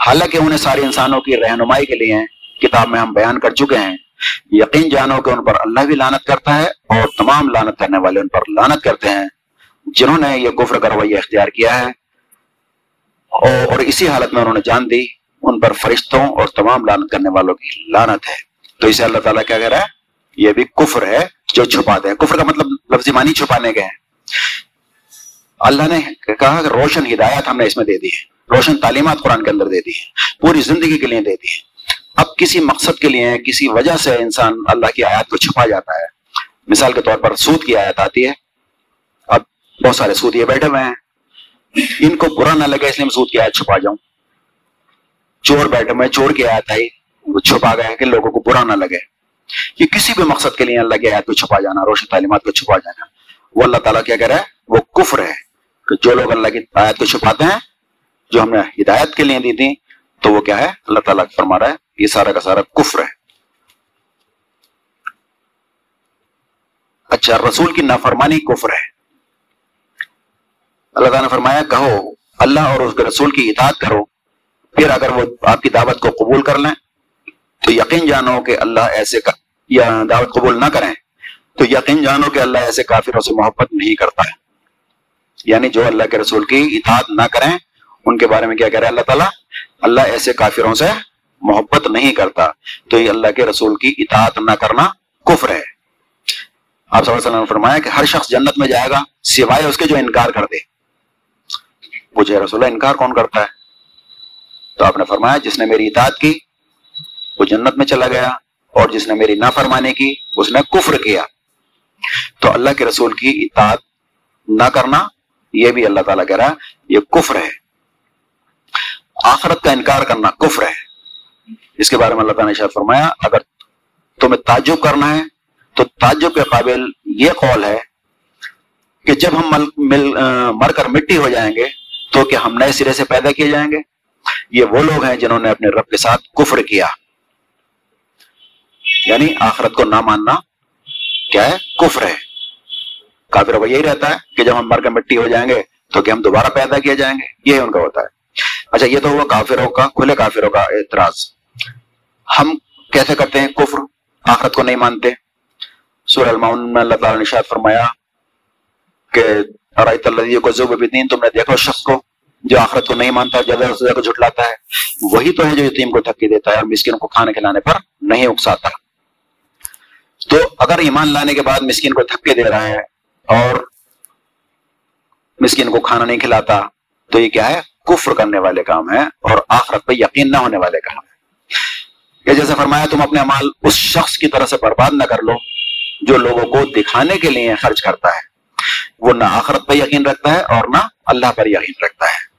حالانکہ انہیں سارے انسانوں کی رہنمائی کے لیے کتاب میں ہم بیان کر چکے ہیں۔ یقین جانو کہ ان پر اللہ بھی لانت کرتا ہے اور تمام لانت کرنے والے ان پر لانت کرتے ہیں، جنہوں نے یہ کفر کا رویہ اختیار کیا ہے۔ اور اسی حالت میں انہوں نے جان دی، ان پر فرشتوں اور تمام لانت کرنے والوں کی لانت ہے۔ تو اسے اللہ تعالیٰ کیا کہہ رہا ہے؟ یہ بھی کفر ہے جو چھپاتے ہیں کفر کا مطلب لفظی معنی چھپانے کے ہیں۔ اللہ نے کہا کہ روشن ہدایت ہم نے اس میں دے دی ہے روشن تعلیمات قرآن کے اندر دے دی ہے پوری زندگی کے لیے دے دی ہے اب کسی مقصد کے لیے، کسی وجہ سے انسان اللہ کی آیات کو چھپا جاتا ہے۔ مثال کے طور پر سود کی آیت آتی ہے۔ اب بہت سارے سود یہ بیٹھے ہوئے ہیں۔ ان کو برا نہ لگے، اس لیے میں سود کی آیت چھپا جاؤں۔ چور بیٹھے ہوئے چور کی آیت آئی۔ وہ چھپا گیا کہ لوگوں کو برا نہ لگے۔ یہ کسی بھی مقصد کے لیے اللہ کی آیت کو چھپا جانا، روشن تعلیمات کو چھپا جانا۔ وہ اللہ تعالیٰ کیا کہہ رہا ہے وہ کفر ہے کہ جو لوگ اللہ کی آیت کو چھپاتے ہیں جو ہم نے ہدایت کے لیے دی تھی تو وہ کیا ہے؟ اللہ تعالیٰ فرما رہا ہے، یہ سارا کا سارا کفر ہے۔ اچھا رسول کی نافرمانی کفر ہے۔ اللہ تعالیٰ نے فرمایا، کہو، اللہ اور اس کے رسول کی اطاعت کرو۔ پھر اگر وہ آپ کی دعوت کو قبول کر لیں، تو یقین جانو کہ اللہ ایسے یا دعوت قبول نہ کریں، تو یقین جانو کہ اللہ ایسے کافروں سے محبت نہیں کرتا ہے۔ یعنی جو اللہ کے رسول کی اطاعت نہ کریں ان کے بارے میں کیا کہہ رہے اللہ تعالیٰ، اللہ ایسے کافروں سے محبت نہیں کرتا۔ تو یہ اللہ کے رسول کی اطاعت نہ کرنا کفر ہے۔ آپ صلی اللہ علیہ وسلم نے فرمایا کہ ہر شخص جنت میں جائے گا سوائے اس کے جو انکار کر دے۔ پوچھے رسول انکار کون کرتا ہے؟ تو آپ نے فرمایا، جس نے میری اطاعت کی، وہ جنت میں چلا گیا۔ اور جس نے میری نافرمانی کی، اس نے کفر کیا۔ تو اللہ کے رسول کی اطاعت نہ کرنا، یہ بھی اللہ تعالیٰ کہہ رہا ہے، یہ کفر ہے۔ آخرت کا انکار کرنا کفر ہے۔ اس کے بارے میں اللہ تعالیٰ نے شاید فرمایا، اگر تمہیں تعجب کرنا ہے، تو تعجب کے قابل یہ قول ہے کہ جب ہم مل مل مر کر مٹی ہو جائیں گے، تو کہ ہم نئے سرے سے پیدا کیے جائیں گے۔ یہ وہ لوگ ہیں جنہوں نے اپنے رب کے ساتھ کفر کیا۔ یعنی آخرت کو نہ ماننا کیا ہے؟ کفر ہے۔ کافر وہ یہی رہتا ہے کہ جب ہم مر کر مٹی ہو جائیں گے، تو کہ ہم دوبارہ پیدا کیے جائیں گے۔ یہ ان کا ہوتا ہے۔ اچھا یہ تو ہوا کافروں کا، کھلے کافروں کا اعتراض۔ ہم کیسے کرتے ہیں کفر؟ آخرت کو نہیں مانتے۔ سورہ المعون میں اللہ تعالیٰ نے شاید فرمایا کہ کو دین تم نے دیکھو شخص کو جو آخرت کو نہیں مانتا جگہ کو جھٹلاتا ہے۔ وہی تو ہے جو یتیم کو تھکی دیتا ہے اور مسکین کو کھانے کھلانے پر نہیں اکساتا۔ تو اگر ایمان لانے کے بعد مسکین کو تھکے دے رہا ہے اور مسکین کو کھانا نہیں کھلاتا، تو یہ کیا ہے؟ کفر کرنے والے کام ہے اور آخرت پہ یقین نہ ہونے والے کام ہے کہ جیسے فرمایا تم اپنے مال اس شخص کی طرح سے برباد نہ کر لو جو لوگوں کو دکھانے کے لیے خرچ کرتا ہے۔ وہ نہ آخرت پر یقین رکھتا ہے اور نہ اللہ پر یقین رکھتا ہے۔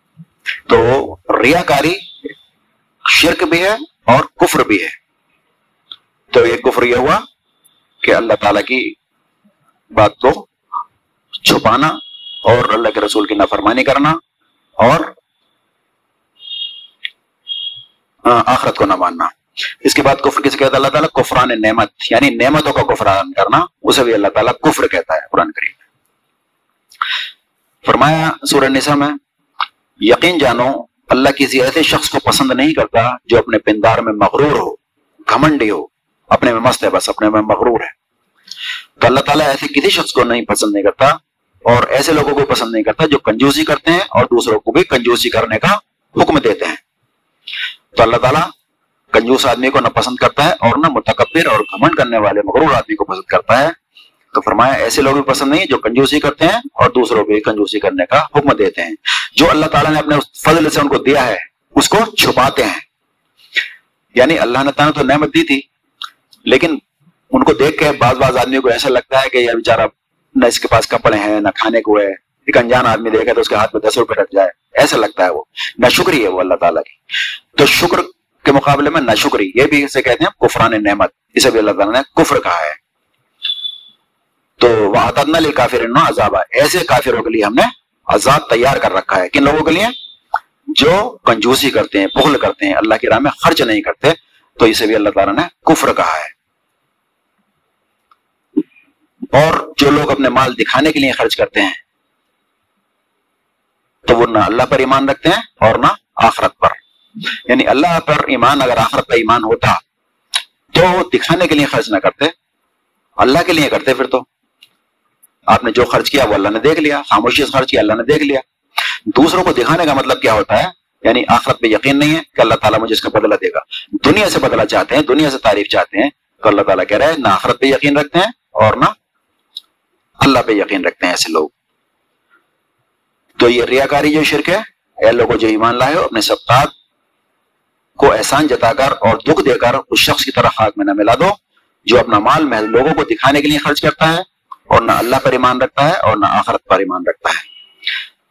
تو ریاکاری شرک بھی ہے اور کفر بھی ہے۔ تو یہ کفر یہ ہوا کہ اللہ تعالی کی بات کو چھپانا اور اللہ کے رسول کی نافرمانی کرنا اور آخرت کو نہ ماننا۔ اس کے بعد کفر کس کہتا ہے؟ اللہ تعالیٰ کفران نعمت یعنی نعمتوں کا کفران کرنا، اسے بھی اللہ تعالیٰ کفر کہتا ہے قرآن کریم فرمایا سورہ نسا میں، یقین جانو، اللہ کسی ایسے شخص کو پسند نہیں کرتا جو اپنے پندار میں مغرور ہو، گھمنڈی ہو، اپنے میں مست ہے، بس اپنے میں مغرور ہے۔ تو اللہ تعالیٰ ایسے کسی شخص کو نہیں پسند نہیں کرتا اور ایسے لوگوں کو پسند نہیں کرتا جو کنجوسی کرتے ہیں اور دوسروں کو بھی کنجوسی کرنے کا حکم دیتے ہیں۔ تو اللہ تعالیٰ کنجوس آدمی کو نہ پسند کرتا ہے اور نہ متکبر اور گھمنڈ کرنے والے مغرور آدمی کو پسند کرتا ہے۔ تو فرمایا، ایسے لوگ بھی پسند نہیں جو کنجوسی کرتے ہیں اور دوسروں کو کنجوسی کرنے کا حکم دیتے ہیں۔ جو اللہ تعالیٰ نے اپنے فضل سے ان کو دیا ہے، اس کو چھپاتے ہیں۔ یعنی اللہ نے تعالیٰ تو نعمت دی تھی، لیکن ان کو دیکھ کے بعض بعض آدمی کو ایسا لگتا ہے کہ یہ بیچارہ نہ اس کے پاس کپڑے ہیں، نہ کھانے کو ہے۔ ایک انجان آدمی دیکھے تو اس کے ہاتھ میں دس روپے رکھ جائے۔ ایسا لگتا ہے وہ۔ نہ شکری ہے وہ اللہ تعالیٰ کی۔ تو شکر کے مقابلے میں نہ شکری، یہ بھی اسے کہتے ہیں کفران نعمت۔ اسے بھی اللہ تعالیٰ نے کفر کہا ہے۔ تو وہ کافر عذاب ایسے کافروں کے لیے ہم نے عذاب تیار کر رکھا ہے۔ کن لوگوں کے لیے؟ جو کنجوسی کرتے ہیں پخل کرتے ہیں، اللہ کی راہ میں خرچ نہیں کرتے، تو اسے بھی اللہ تعالیٰ نے کفر کہا ہے۔ اور جو لوگ اپنے مال دکھانے کے لیے خرچ کرتے ہیں تو وہ نہ اللہ پر ایمان رکھتے ہیں اور نہ آخرت پر۔ یعنی اللہ پر ایمان، اگر آخرت کا ایمان ہوتا تو دکھانے کے لیے خرچ نہ کرتے، اللہ کے لیے کرتے پھر تو۔ آپ نے جو خرچ کیا وہ اللہ نے دیکھ لیا، خاموشی سے خرچ کیا اللہ نے دیکھ لیا۔ دوسروں کو دکھانے کا مطلب کیا ہوتا ہے؟ یعنی آخرت پہ یقین نہیں ہے کہ اللہ تعالیٰ مجھے اس کا بدلہ دے گا۔ دنیا سے بدلہ چاہتے ہیں، دنیا سے تعریف چاہتے ہیں تو اللہ تعالیٰ کہہ رہے ہیں نہ آخرت پہ یقین رکھتے ہیں اور نہ اللہ پہ یقین رکھتے ہیں ایسے لوگ۔ تو یہ ریاکاری جو شرک ہے، اے لوگوں جو ایمان لائے ہو، اپنے سبقات کو احسان جتا کر اور دکھ دے کر اس شخص کی طرح خاک میں نہ ملا دو، جو اپنا مال محض لوگوں کو دکھانے کے لیے خرچ کرتا ہے اور نہ اللہ پر ایمان رکھتا ہے اور نہ آخرت پر ایمان رکھتا ہے۔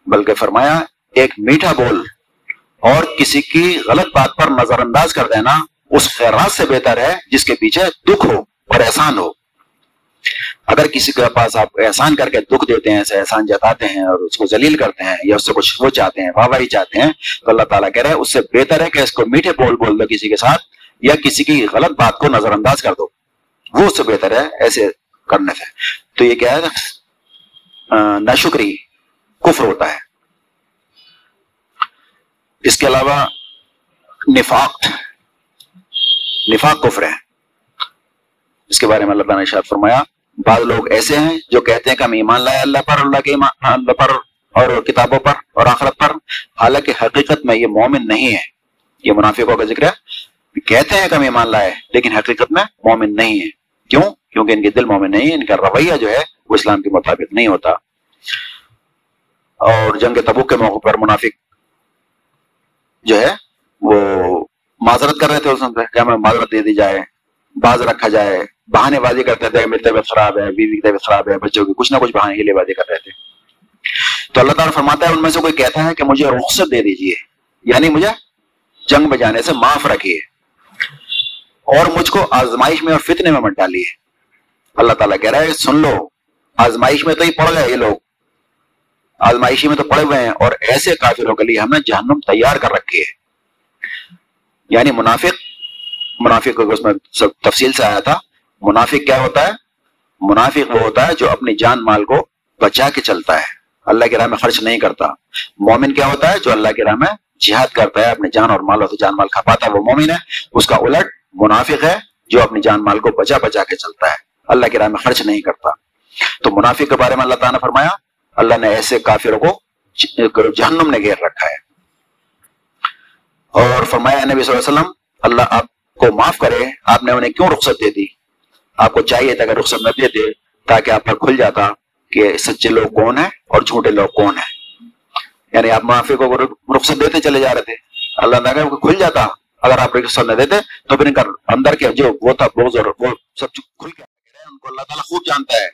بلکہ فرمایا، ایک میٹھا بول اور کسی کی غلط بات پر نظر انداز کر دینا اس خیرات سے بہتر ہے جس کے پیچھے دکھ ہو اور احسان ہو۔ اگر کسی کے پاس آپ احسان کر کے دکھ دیتے ہیں احسان جتاتے ہیں اور اس کو ذلیل کرتے ہیں یا اس سے کچھ وہ چاہتے ہیں، واہ واہی چاہتے ہیں، تو اللہ تعالیٰ کہہ رہے اس سے بہتر ہے کہ اس کو میٹھے بول بول دو کسی کے ساتھ یا کسی کی غلط بات کو نظر انداز کر دو۔ وہ اس سے بہتر ہے، ایسے کرنے سے۔ تو یہ کیا ہے؟ ناشکری، کفر ہوتا ہے۔ اس کے علاوہ نفاق نفاق کفر ہے۔ اس کے بارے میں اللہ تعالیٰ نے شاید فرمایا بعض لوگ ایسے ہیں جو کہتے ہیں کہ ہم ایمان لائے اللہ پر اللہ کے ایمان اللہ پر اور کتابوں پر اور آخرت پر۔ حالانکہ حقیقت میں یہ مومن نہیں ہے۔ یہ منافقوں کا ذکر۔ ہے کہتے ہیں کہ ہم ایمان لائے، لیکن حقیقت میں مومن نہیں ہے۔ کیوں؟ کیونکہ ان کے دل مومن نہیں ہے ان کا رویہ جو ہے وہ اسلام کے مطابق نہیں ہوتا۔ اور جنگ تبوک کے موقع پر منافق جو ہے وہ معذرت کر رہے تھے اس کہ ہمیں معذرت دے دی جائے؟ باز رکھا جائے، بہانے بازی کرتے تھے میری طبیعت خراب ہے، بیوی کی طبیعت خراب ہے، بچوں کی کچھ نہ کچھ بہانے کے لیے بازی کر رہے تھے۔ تو اللہ تعالیٰ فرماتا ہے، ان میں سے کوئی کہتا ہے کہ مجھے رخصت دے دیجیے یعنی مجھے جنگ میں جانے سے معاف رکھیے، اور مجھ کو آزمائش میں اور فتنے میں مت ڈالیے۔ اللہ تعالیٰ کہہ رہا ہے، سن لو، آزمائش میں تو ہی پڑ گئے یہ لوگ۔ آزمائشی میں تو پڑے ہوئے ہیں، اور ایسے کافروں کے لیے ہم نے جہنم تیار کر رکھی ہے یعنی منافق منافق اس میں سب تفصیل سے آیا تھا، منافق کیا ہوتا ہے؟ منافق وہ ہوتا ہے جو اپنی جان مال کو بچا کے چلتا ہے۔ اللہ کی راہ میں خرچ نہیں کرتا۔ مومن کیا ہوتا ہے؟ جو اللہ کی راہ میں جہاد کرتا ہے اپنے جان اور مال سے جان مال کھپاتا ہے، وہ مومن ہے۔ اس کا الٹ منافق ہے جو اپنی جان مال کو بچا بچا کے چلتا ہے۔ اللہ کی راہ میں خرچ نہیں کرتا۔ تو منافق کے بارے میں اللہ تعالیٰ نے فرمایا، اللہ نے ایسے کافروں کو جہنم نے گھیر رکھا ہے۔ اور فرمایا نبی صلی اللہ علیہ وسلم، اللہ آپ کو معاف کرے آپ نے انہیں کیوں رخصت دے دی؟ آپ کو چاہیے تھا کہ رخصت نہ دیتے تاکہ آپ پر کھل جاتا کہ سچے لوگ کون ہیں اور جھوٹے لوگ کون ہیں۔ یعنی آپ معافی کو رخصت دیتے چلے جا رہے تھے۔ اللہ تعالیٰ کھل جاتا۔ اگر آپ رخصت نہ دیتے تو پھر ان کا اندر کے جو وہ تھا بوز اور وہ سب کھل کے ان کو اللہ تعالیٰ خوب جانتا ہے۔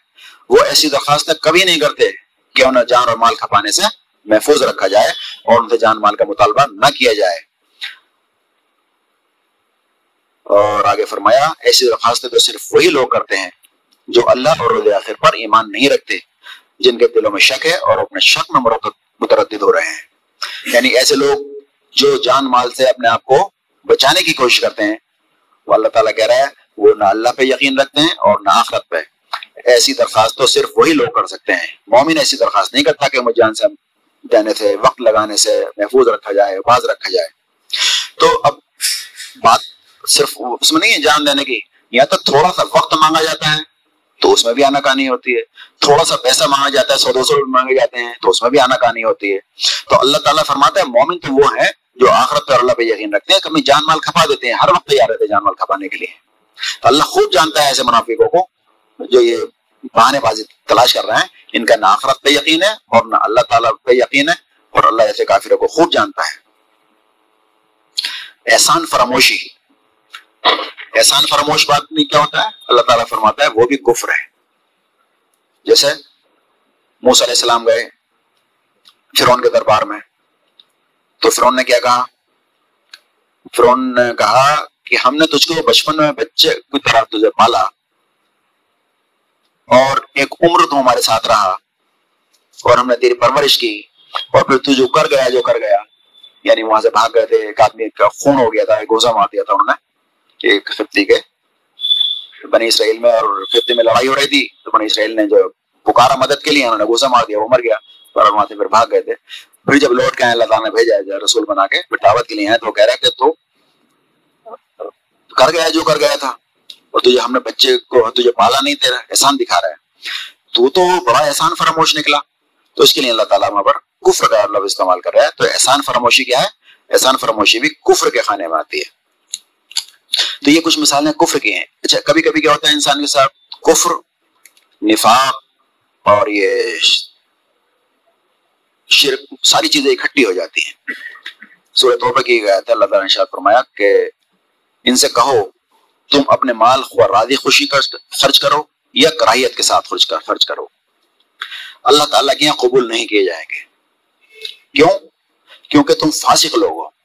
وہ ایسی درخواست کبھی نہیں کرتے کہ انہیں جان اور مال کھپانے سے محفوظ رکھا جائے اور ان سے جان مال کا مطالبہ نہ کیا جائے۔ اور آگے فرمایا، ایسی درخواستیں تو صرف وہی لوگ کرتے ہیں جو اللہ اور روز آخر پر ایمان نہیں رکھتے، جن کے دلوں میں شک ہے اور اپنے شک میں متردد ہو رہے ہیں۔ یعنی ایسے لوگ جو جان مال سے اپنے آپ کو بچانے کی کوشش کرتے ہیں۔ وہ اللہ تعالیٰ کہہ رہا ہے، وہ نہ اللہ پہ یقین رکھتے ہیں اور نہ آخرت پہ۔ ایسی درخواست تو صرف وہی لوگ کر سکتے ہیں۔ مومن ایسی درخواست نہیں کرتا کہ مجھے جان سے دینے سے، وقت لگانے سے محفوظ رکھا جائے باز رکھا جائے۔ تو اب بات صرف اس میں نہیں ہے جان دینے کی، یا تو تھوڑا سا وقت مانگا جاتا ہے تو اس میں بھی آنا کہانی ہوتی ہے۔ تھوڑا سا پیسہ مانگا جاتا ہے، سو دو سو روپئے مانگے جاتے ہیں، تو اس میں بھی آنا کہانی ہوتی ہے۔ تو اللہ تعالیٰ فرماتا ہے، مومن تو وہ ہے جو آخرت پہ اللہ پہ یقین رکھتے ہیں، کبھی جان مال کھپا دیتے ہیں، ہر وقت تیار رہتے ہیں جان مال کھپانے کے لیے۔ تو اللہ خوب جانتا ہے ایسے منافقوں کو، جو یہ بہانے بازی تلاش کر رہے ہیں۔ ان کا نہ آخرت پہ یقین ہے اور نہ اللہ تعالیٰ پہ یقین ہے، اور اللہ ایسے کافروں کو خوب جانتا ہے۔ احسان فراموشی۔ احسان فراموش بات نہیں کیا ہوتا ہے؟ اللہ تعالیٰ فرماتا ہے، وہ بھی کفر ہے۔ جیسے موس علیہ السلام گئے فرون کے دربار میں۔ تو فرون نے کیا کہا؟ فرون نے کہا کہ ہم نے تجھ کو بچپن میں بچے کی طرح تجھے پالا۔ اور ایک عمر تو ہمارے ساتھ رہا۔ اور ہم نے تیری پرورش کی۔ اور پھر تو جو کر گیا، جو کر گیا۔ یعنی وہاں سے بھاگ گئے تھے، ایک آدمی کا خون ہو گیا تھا گوزا مار دیا تھا انہوں نے۔ ایک خطی کے بنی اسرائیل میں اور خطے میں لڑائی ہو رہی تھی تو بنی اسرائیل نے جو پکارا مدد کے لیے انہوں نے گوسا مار دیا، وہ مر گیا اور وہاں سے پھر بھاگ گئے تھے۔ پھر جب لوٹ کے آئے، اللہ تعالیٰ نے بھیجا رسول بنا کے پھر دعوت کے لیے آئے۔ تو کہہ رہا کہ تو کر گیا جو کر گیا تھا۔ اور تجھے ہم نے بچے کو، تجھے پالا نہیں، تیرا احسان دکھا رہا ہے۔ تو تو بڑا احسان فراموش نکلا۔ تو اس کے لیے اللہ تعالیٰ وہاں پر کفر کا لفظ استعمال کر رہا ہے۔ تو احسان فراموشی کیا ہے؟ احسان فراموشی بھی کفر کے خانے میں آتی ہے۔ تو یہ کچھ مثالیں کفر کی ہیں۔ اچھا کبھی کبھی کیا ہوتا ہے انسان کے ساتھ؟ کفر، نفاق اور یہ شرک، ساری چیزیں اکٹھی ہو جاتی ہیں۔ سورہ توبہ کی گیا تھا اللہ تعالیٰ نے شاید فرمایا کہ ان سے کہو، تم اپنے مال راضی خوشی خرچ کرو یا کراہیت کے ساتھ خرچ کرو۔ اللہ تعالیٰ کے یہاں قبول نہیں کیے جائیں گے۔ کیوں؟ کیونکہ تم فاسق لوگ ہو۔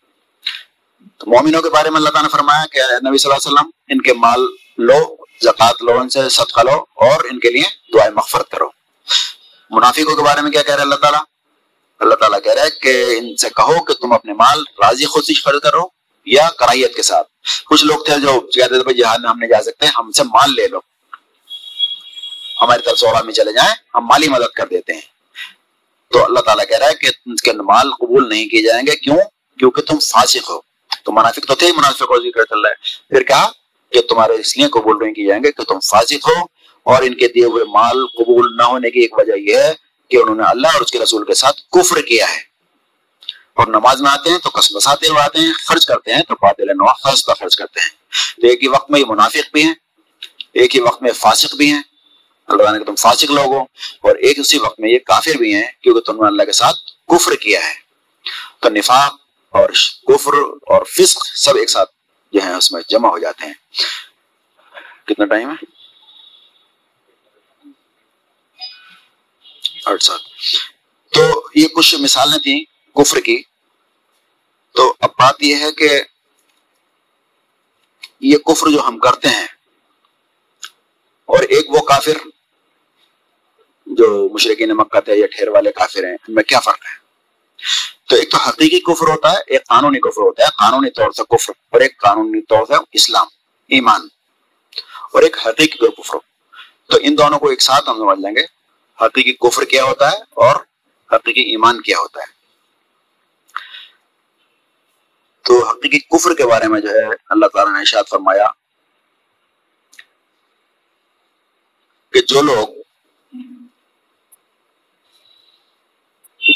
تو مومنوں کے بارے میں اللہ تعالیٰ نے فرمایا کہ نبی صلی اللہ علیہ وسلم، ان کے مال لو زکات لو، ان سے صدقہ لو اور ان کے لیے دعائیں مغفرت کرو۔ منافقوں کے بارے میں کیا کہہ رہے اللہ تعالیٰ؟ اللہ تعالیٰ کہہ رہا ہے کہ ان سے کہو کہ تم اپنے مال راضی خود خرچ کرو یا کراہیت کے ساتھ۔ کچھ لوگ تھے جو کہتے تھے جہاد میں ہم نہیں جا سکتے، ہم سے مال لے لو۔ ہماری طرف سورا میں چلے جائیں، ہم مالی مدد کر دیتے ہیں۔ تو اللہ تعالیٰ کہہ رہا ہے کہ ان کے مال قبول نہیں کیے جائیں گے۔ کیوں؟ کیونکہ تم فاسق ہو۔ تو منافق تو تھے ہی منافق ہو ذکر چل رہا ہے۔ پھر کہا کہ تمہارے اس لیے قبول نہیں کیے جائیں گے کہ تم فاسق ہو اور ان کے دیے ہوئے مال قبول نہ ہونے کی ایک وجہ یہ ہے کہ انہوں نے اللہ اور اس کے رسول کے ساتھ کفر کیا ہے۔ اور نماز میں آتے ہیں تو کس بساتے ہوئے آتے ہیں، خرچ کرتے ہیں تو بادل نوا خرچ خرچ کرتے ہیں۔ تو ایک ہی وقت میں یہ منافق بھی ہیں، ایک ہی وقت میں فاسق بھی ہیں۔ اللہ نے کہ تم فاسق لوگ ہو۔ اور ایک اسی وقت میں یہ کافر بھی ہیں کیونکہ تم نے اللہ کے ساتھ کفر کیا ہے۔ تو نفاق اور کفر اور فسق سب ایک ساتھ جو ہیں اس میں جمع ہو جاتے ہیں۔ کتنا ٹائم ہے؟ آٹھ سات تو یہ کچھ مثالیں تھیں کفر کی۔ تو اب بات یہ ہے کہ یہ کفر جو ہم کرتے ہیں اور ایک وہ کافر جو مشرقین مکہ تھے یا ٹھہر والے کافر ہیں، ان میں کیا فرق ہے؟ تو ایک تو حقیقی کفر ہوتا ہے، ایک قانونی کفر ہوتا ہے، قانونی طور سے کفر، اور ایک قانونی طور سے اسلام، ایمان، اور ایک حقیقی کفر۔ تو ان دونوں کو ایک ساتھ ہم سمجھ لیں گے، حقیقی کفر کیا ہوتا ہے اور حقیقی ایمان کیا ہوتا ہے۔ تو حقیقی کفر کے بارے میں جو ہے، اللہ تعالیٰ نے اشاد فرمایا کہ جو لوگ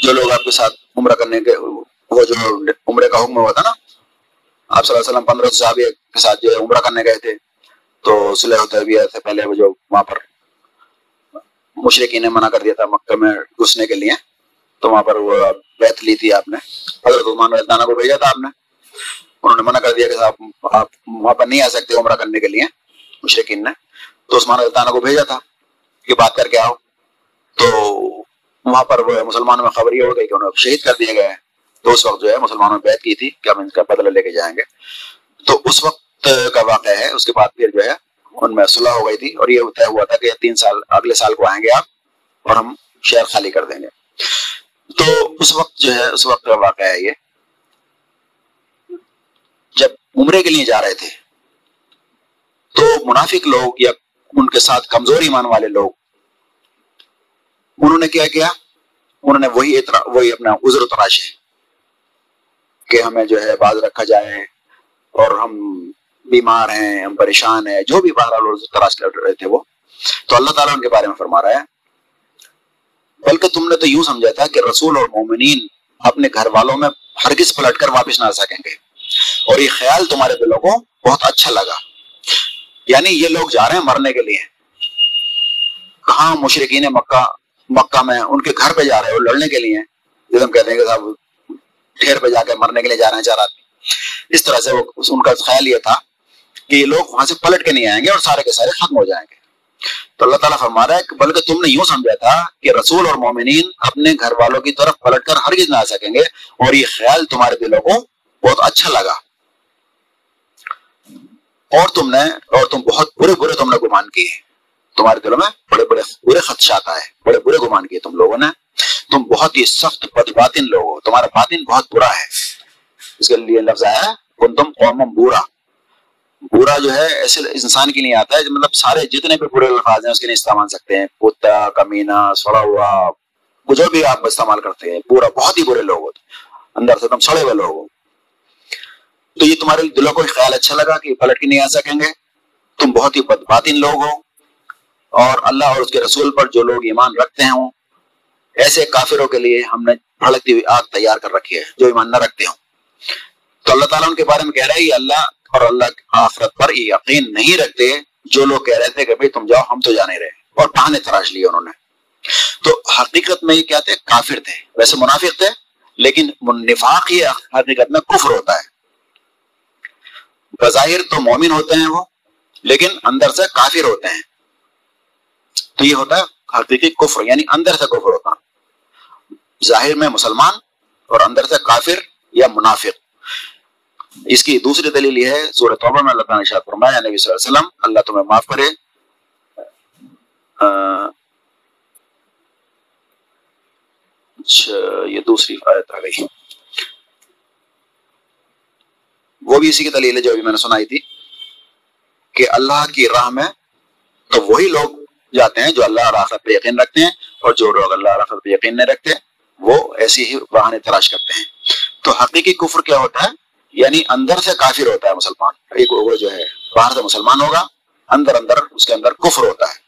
جو لوگ آپ کے ساتھ عمرہ کرنے کے وہ جو عمرے کا حکم ہوا تھا نا، آپ صلی اللہ علیہ وسلم پندرہ صحابی کے ساتھ جو عمرہ کرنے گئے تھے۔ تو صلح تربیہ سے پہلے وہ جو وہاں پر مشرقی نے منع کر دیا تھا مکہ میں گھسنے کے لیے۔ تو وہاں پر وہ بیت لی تھی آپ نے۔ حضرت عثمان رضانہ کو بھیجا تھا آپ نے۔ انہوں نے منع کر دیا کہ آپ آپ وہاں پر نہیں آ سکتے عمرہ کرنے کے لیے، مشرقین نے۔ تو عثمان رضانہ کو بھیجا تھا کہ بات کر کے آؤ۔ تو وہاں پر وہ مسلمانوں میں خبر یہ ہو گئی کہ انہیں شہید کر دیے گئے تو اس وقت جو ہے مسلمانوں نے بیت کی تھی کہ ہم ان کا بدلہ لے کے جائیں گے۔ تو اس وقت کا واقعہ ہے، اس کے بعد پھر جو ہے ان میں صلح ہو گئی تھی اور یہ طے ہوا تھا کہ تین سال، اگلے سال کو آئیں گے آپ اور ہم شہر خالی کر دیں گے۔ تو اس وقت جو ہے، اس وقت کا واقعہ ہے یہ۔ جب عمرے کے لیے جا رہے تھے تو منافق لوگ یا ان کے ساتھ کمزور ایمان والے لوگ انہوں نے کیا کیا؟ انہوں نے وہی اترا وہی اپنا عذر تراش ہے کہ ہمیں جو ہے باز رکھا جائے اور ہم بیمار ہیں، ہم پریشان ہیں، جو بھی باہر تلاش کر رہے تھے وہ۔ تو اللہ تعالیٰ ان کے بارے میں فرما رہا ہے، بلکہ تم نے تو یوں سمجھا تھا کہ رسول اور مومنین اپنے گھر والوں میں ہرگز پلٹ کر واپس نہ آ سکیں گے۔ اور یہ خیال تمہارے دلوں کو بہت اچھا لگا۔ یعنی یہ لوگ جا رہے ہیں مرنے کے لیے۔ کہاں مشرقین مکہ مکہ میں ان کے گھر پہ جا رہے ہیں لڑنے کے لیے۔ جیسے ہم کہتے ہیں کہ صاحب ٹھیر پہ جا کے مرنے کے لیے جا رہے ہیں، چار آدمی۔ اس طرح سے وہ ان کا خیال یہ تھا کہ یہ لوگ وہاں سے پلٹ کے نہیں آئیں گے اور سارے کے سارے ختم ہو جائیں گے۔ تو اللہ تعالیٰ فرما رہا ہے کہ بلکہ تم نے یوں سمجھا تھا کہ رسول اور مومنین اپنے گھر والوں کی طرف پلٹ کر ہرگز نہ آ سکیں گے اور یہ خیال تمہارے دلوں کو بہت اچھا لگا۔ اور تم نے اور تم بہت برے برے تم نے گمان کیے۔ تمہارے دلوں میں بڑے بڑے برے خدشات آئے بڑے برے گمان کیے تم لوگوں نے۔ تم بہت ہی سخت بد باطن لوگ ہو، تمہارا باطن بہت برا ہے۔ اس کے لیے لفظ آیا کن تم قوم برا برا جو ہے، ایسے انسان کے لیے آتا ہے مطلب سارے جتنے بھی برے الفاظ ہیں، اس کے لیے استعمال سکتے ہیں۔ کتا کمینا سڑا ہوا جو بھی آپ استعمال کرتے ہیں۔ برا بہت ہی برے لوگ ہوتے اندر سے تم سڑے ہوئے لوگ ہو۔ تو یہ تمہارے دلوں کو خیال اچھا لگا کہ پلٹ کے نہیں آ سکیں گے؟ تم بہت ہی بدباطن لوگ ہو۔ اور اللہ اور اس کے رسول پر جو لوگ ایمان رکھتے ہیں ایسے کافروں کے لیے ہم نے بھڑکتی ہوئی آگ تیار کر رکھی ہے، جو ایمان نہ رکھتے ہوں۔ تو اللہ تعالیٰ ان کے بارے میں کہہ رہے ہیں اللہ اور اللہ آخرت پر یہ یقین نہیں رکھتے جو لوگ کہہ رہے تھے کہ بھائی تم جاؤ، ہم تو جانے رہے اور پہانے تراش لیے انہوں نے۔ تو حقیقت میں یہ کیا تھے؟ کافر تھے۔ ویسے منافق تھے، لیکن نفاق ہی حقیقت میں کفر ہوتا ہے۔ بظاہر تو مومن ہوتے ہیں وہ، لیکن اندر سے کافر ہوتے ہیں۔ تو یہ ہوتا ہے حقیقی کفر یعنی اندر سے کفر ہوتا ظاہر میں مسلمان اور اندر سے کافر یا منافق۔ اس کی دوسری دلیل یہ ہے، سورہ توبہ میں اللہ تعالیٰ نے فرمایا، نبی صلی اللہ علیہ وسلم، اللہ تمہیں معاف کرے۔ اچھا یہ دوسری آیت آ گئی۔ وہ بھی اسی کی دلیل ہے جو ابھی میں نے سنائی تھی کہ اللہ کی راہ میں تو وہی لوگ جاتے ہیں جو اللہ راخت پہ یقین رکھتے ہیں اور جو لوگ اللہ راخت پہ یقین نہیں رکھتے، وہ ایسی ہی بہانے تلاش کرتے ہیں۔ تو حقیقی کفر کیا ہوتا ہے؟ یعنی اندر سے کافر ہوتا ہے مسلمان۔ ایک وہ جو ہے، باہر سے مسلمان ہوگا، اندر اندر اس کے اندر کفر ہوتا ہے۔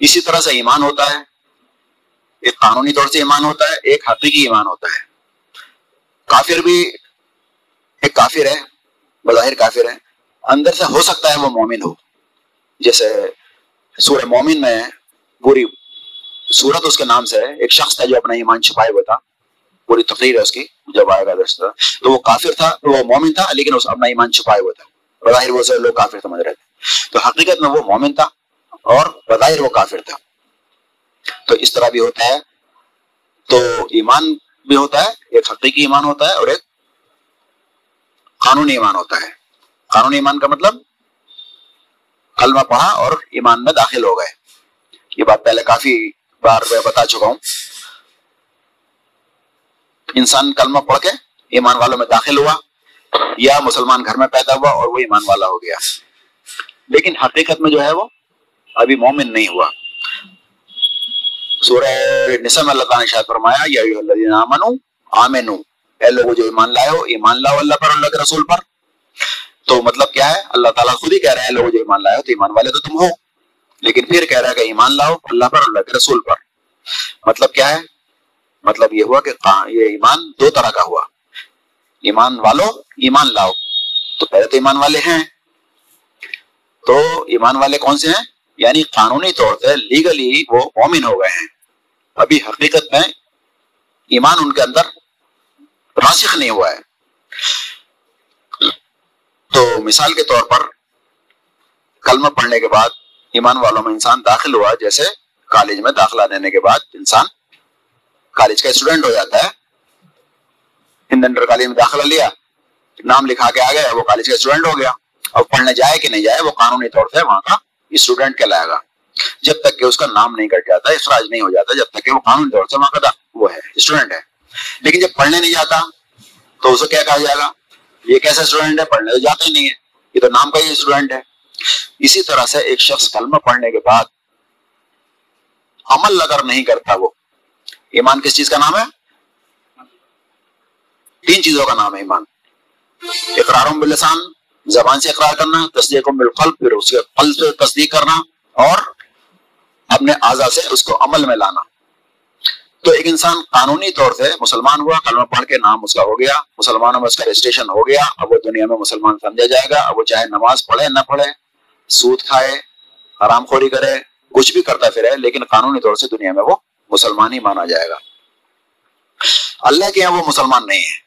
اسی طرح سے ایمان ہوتا ہے۔ ایک قانونی طور سے ایمان ہوتا ہے، ایک حقیقی ایمان ہوتا ہے۔ کافر بھی ایک کافر ہے، بظاہر کافر ہے۔ اندر سے ہو سکتا ہے وہ مومن ہو۔ جیسے سورہ مومن میں پوری صورت اس کے نام سے ہے۔ ایک شخص تھا جو اپنا ایمان چھپائے ہوئے تھا۔ پوری تقریر ہے اس کی جب آئے گا درست تو۔ وہ کافر تھا، وہ مومن تھا، لیکن اس اپنا ایمان چھپائے ہوئے تھا۔ بظاہر وہ سے لوگ کافر سمجھ رہے تھے تو حقیقت میں وہ مومن تھا اور بظاہر وہ کافر تھا۔ تو اس طرح بھی ہوتا ہے۔ تو ایمان بھی ہوتا ہے، ایک حقیقی ایمان ہوتا ہے اور ایک قانونی ایمان ہوتا ہے۔ قانونی ایمان کا مطلب کلمہ پڑھا اور ایمان میں داخل ہو گئے۔ یہ بات پہلے کافی بار میں بتا چکا ہوں۔ انسان کلمہ پڑھ کے ایمان والوں میں داخل ہوا یا مسلمان گھر میں پیدا ہوا اور وہ ایمان والا ہو گیا۔ لیکن حقیقت میں جو ہے وہ ابھی مومن نہیں ہوا۔ سورہ نسم اللہ تعالیٰ نے شاید فرمایا، یا آمنو اے لوگ جو ایمان لائے ہو، ایمان لاؤ اللہ پر اللہ کے رسول پر۔ تو مطلب کیا ہے؟ اللہ تعالیٰ خود ہی کہہ رہے ہیں لوگ جو ایمان لائے ہو تو ایمان والے تو تم ہو۔ لیکن پھر کہہ رہا ہے کہ ایمان لاؤ اللہ پر اللہ کے رسول پر۔ مطلب کیا ہے؟ مطلب یہ ہوا کہ یہ ایمان دو طرح کا ہوا۔ ایمان والو، ایمان لاؤ۔ تو پہلے تو ایمان والے ہیں۔ تو ایمان والے کون سے ہیں؟ یعنی قانونی طور سے لیگلی وہ مومن ہو گئے ہیں۔ ابھی حقیقت میں ایمان ان کے اندر راسخ نہیں ہوا ہے۔ مثال کے طور پر کلمہ پڑھنے کے بعد ایمان والوں میں انسان داخل ہوا، جیسے کالج میں داخلہ دینے کے بعد انسان کالج کا اسٹوڈنٹ ہو جاتا ہے ہند انڈر کالج میں داخلہ لیا، نام لکھا کے آ گیا، وہ کالج کا اسٹوڈنٹ ہو گیا۔ اور پڑھنے جائے کہ نہیں جائے، وہ قانونی طور سے وہاں کا اسٹوڈنٹ کہلائے گا۔ جب تک کہ اس کا نام نہیں کٹ جاتا، اخراج نہیں ہو جاتا، جب تک کہ وہ قانونی طور سے وہاں کا وہ ہے، اسٹوڈنٹ ہے۔ لیکن جب پڑھنے نہیں جاتا، تو اسے کیا کہا جائے گا؟ یہ کیسا اسٹوڈنٹ ہے؟ پڑھنے تو جاتا ہی نہیں ہے یہ تو نام کا ہی اسٹوڈنٹ ہے۔ اسی طرح سے ایک شخص کلمہ پڑھنے کے بعد عمل اگر نہیں کرتا وہ، ایمان کس چیز کا نام ہے؟ تین چیزوں کا نام ہے ایمان۔ اقرار باللسان زبان سے اقرار کرنا، تصدیق بالقلب پھر اس کے قلب سے تصدیق کرنا اور اپنے اعضا سے اس کو عمل میں لانا۔ تو ایک انسان قانونی طور سے مسلمان ہوا کلمہ پڑھ کے نام اس کا ہو گیا، مسلمانوں میں اس کا رجسٹریشن ہو گیا، اب وہ دنیا میں مسلمان سمجھا جائے گا، اب وہ چاہے نماز پڑھے، نہ پڑھے، سود کھائے، حرام خوری کرے، کچھ بھی کرتا پھرے، لیکن قانونی طور سے دنیا میں وہ مسلمان ہی مانا جائے گا۔ اللہ کے یہاں وہ مسلمان نہیں ہے۔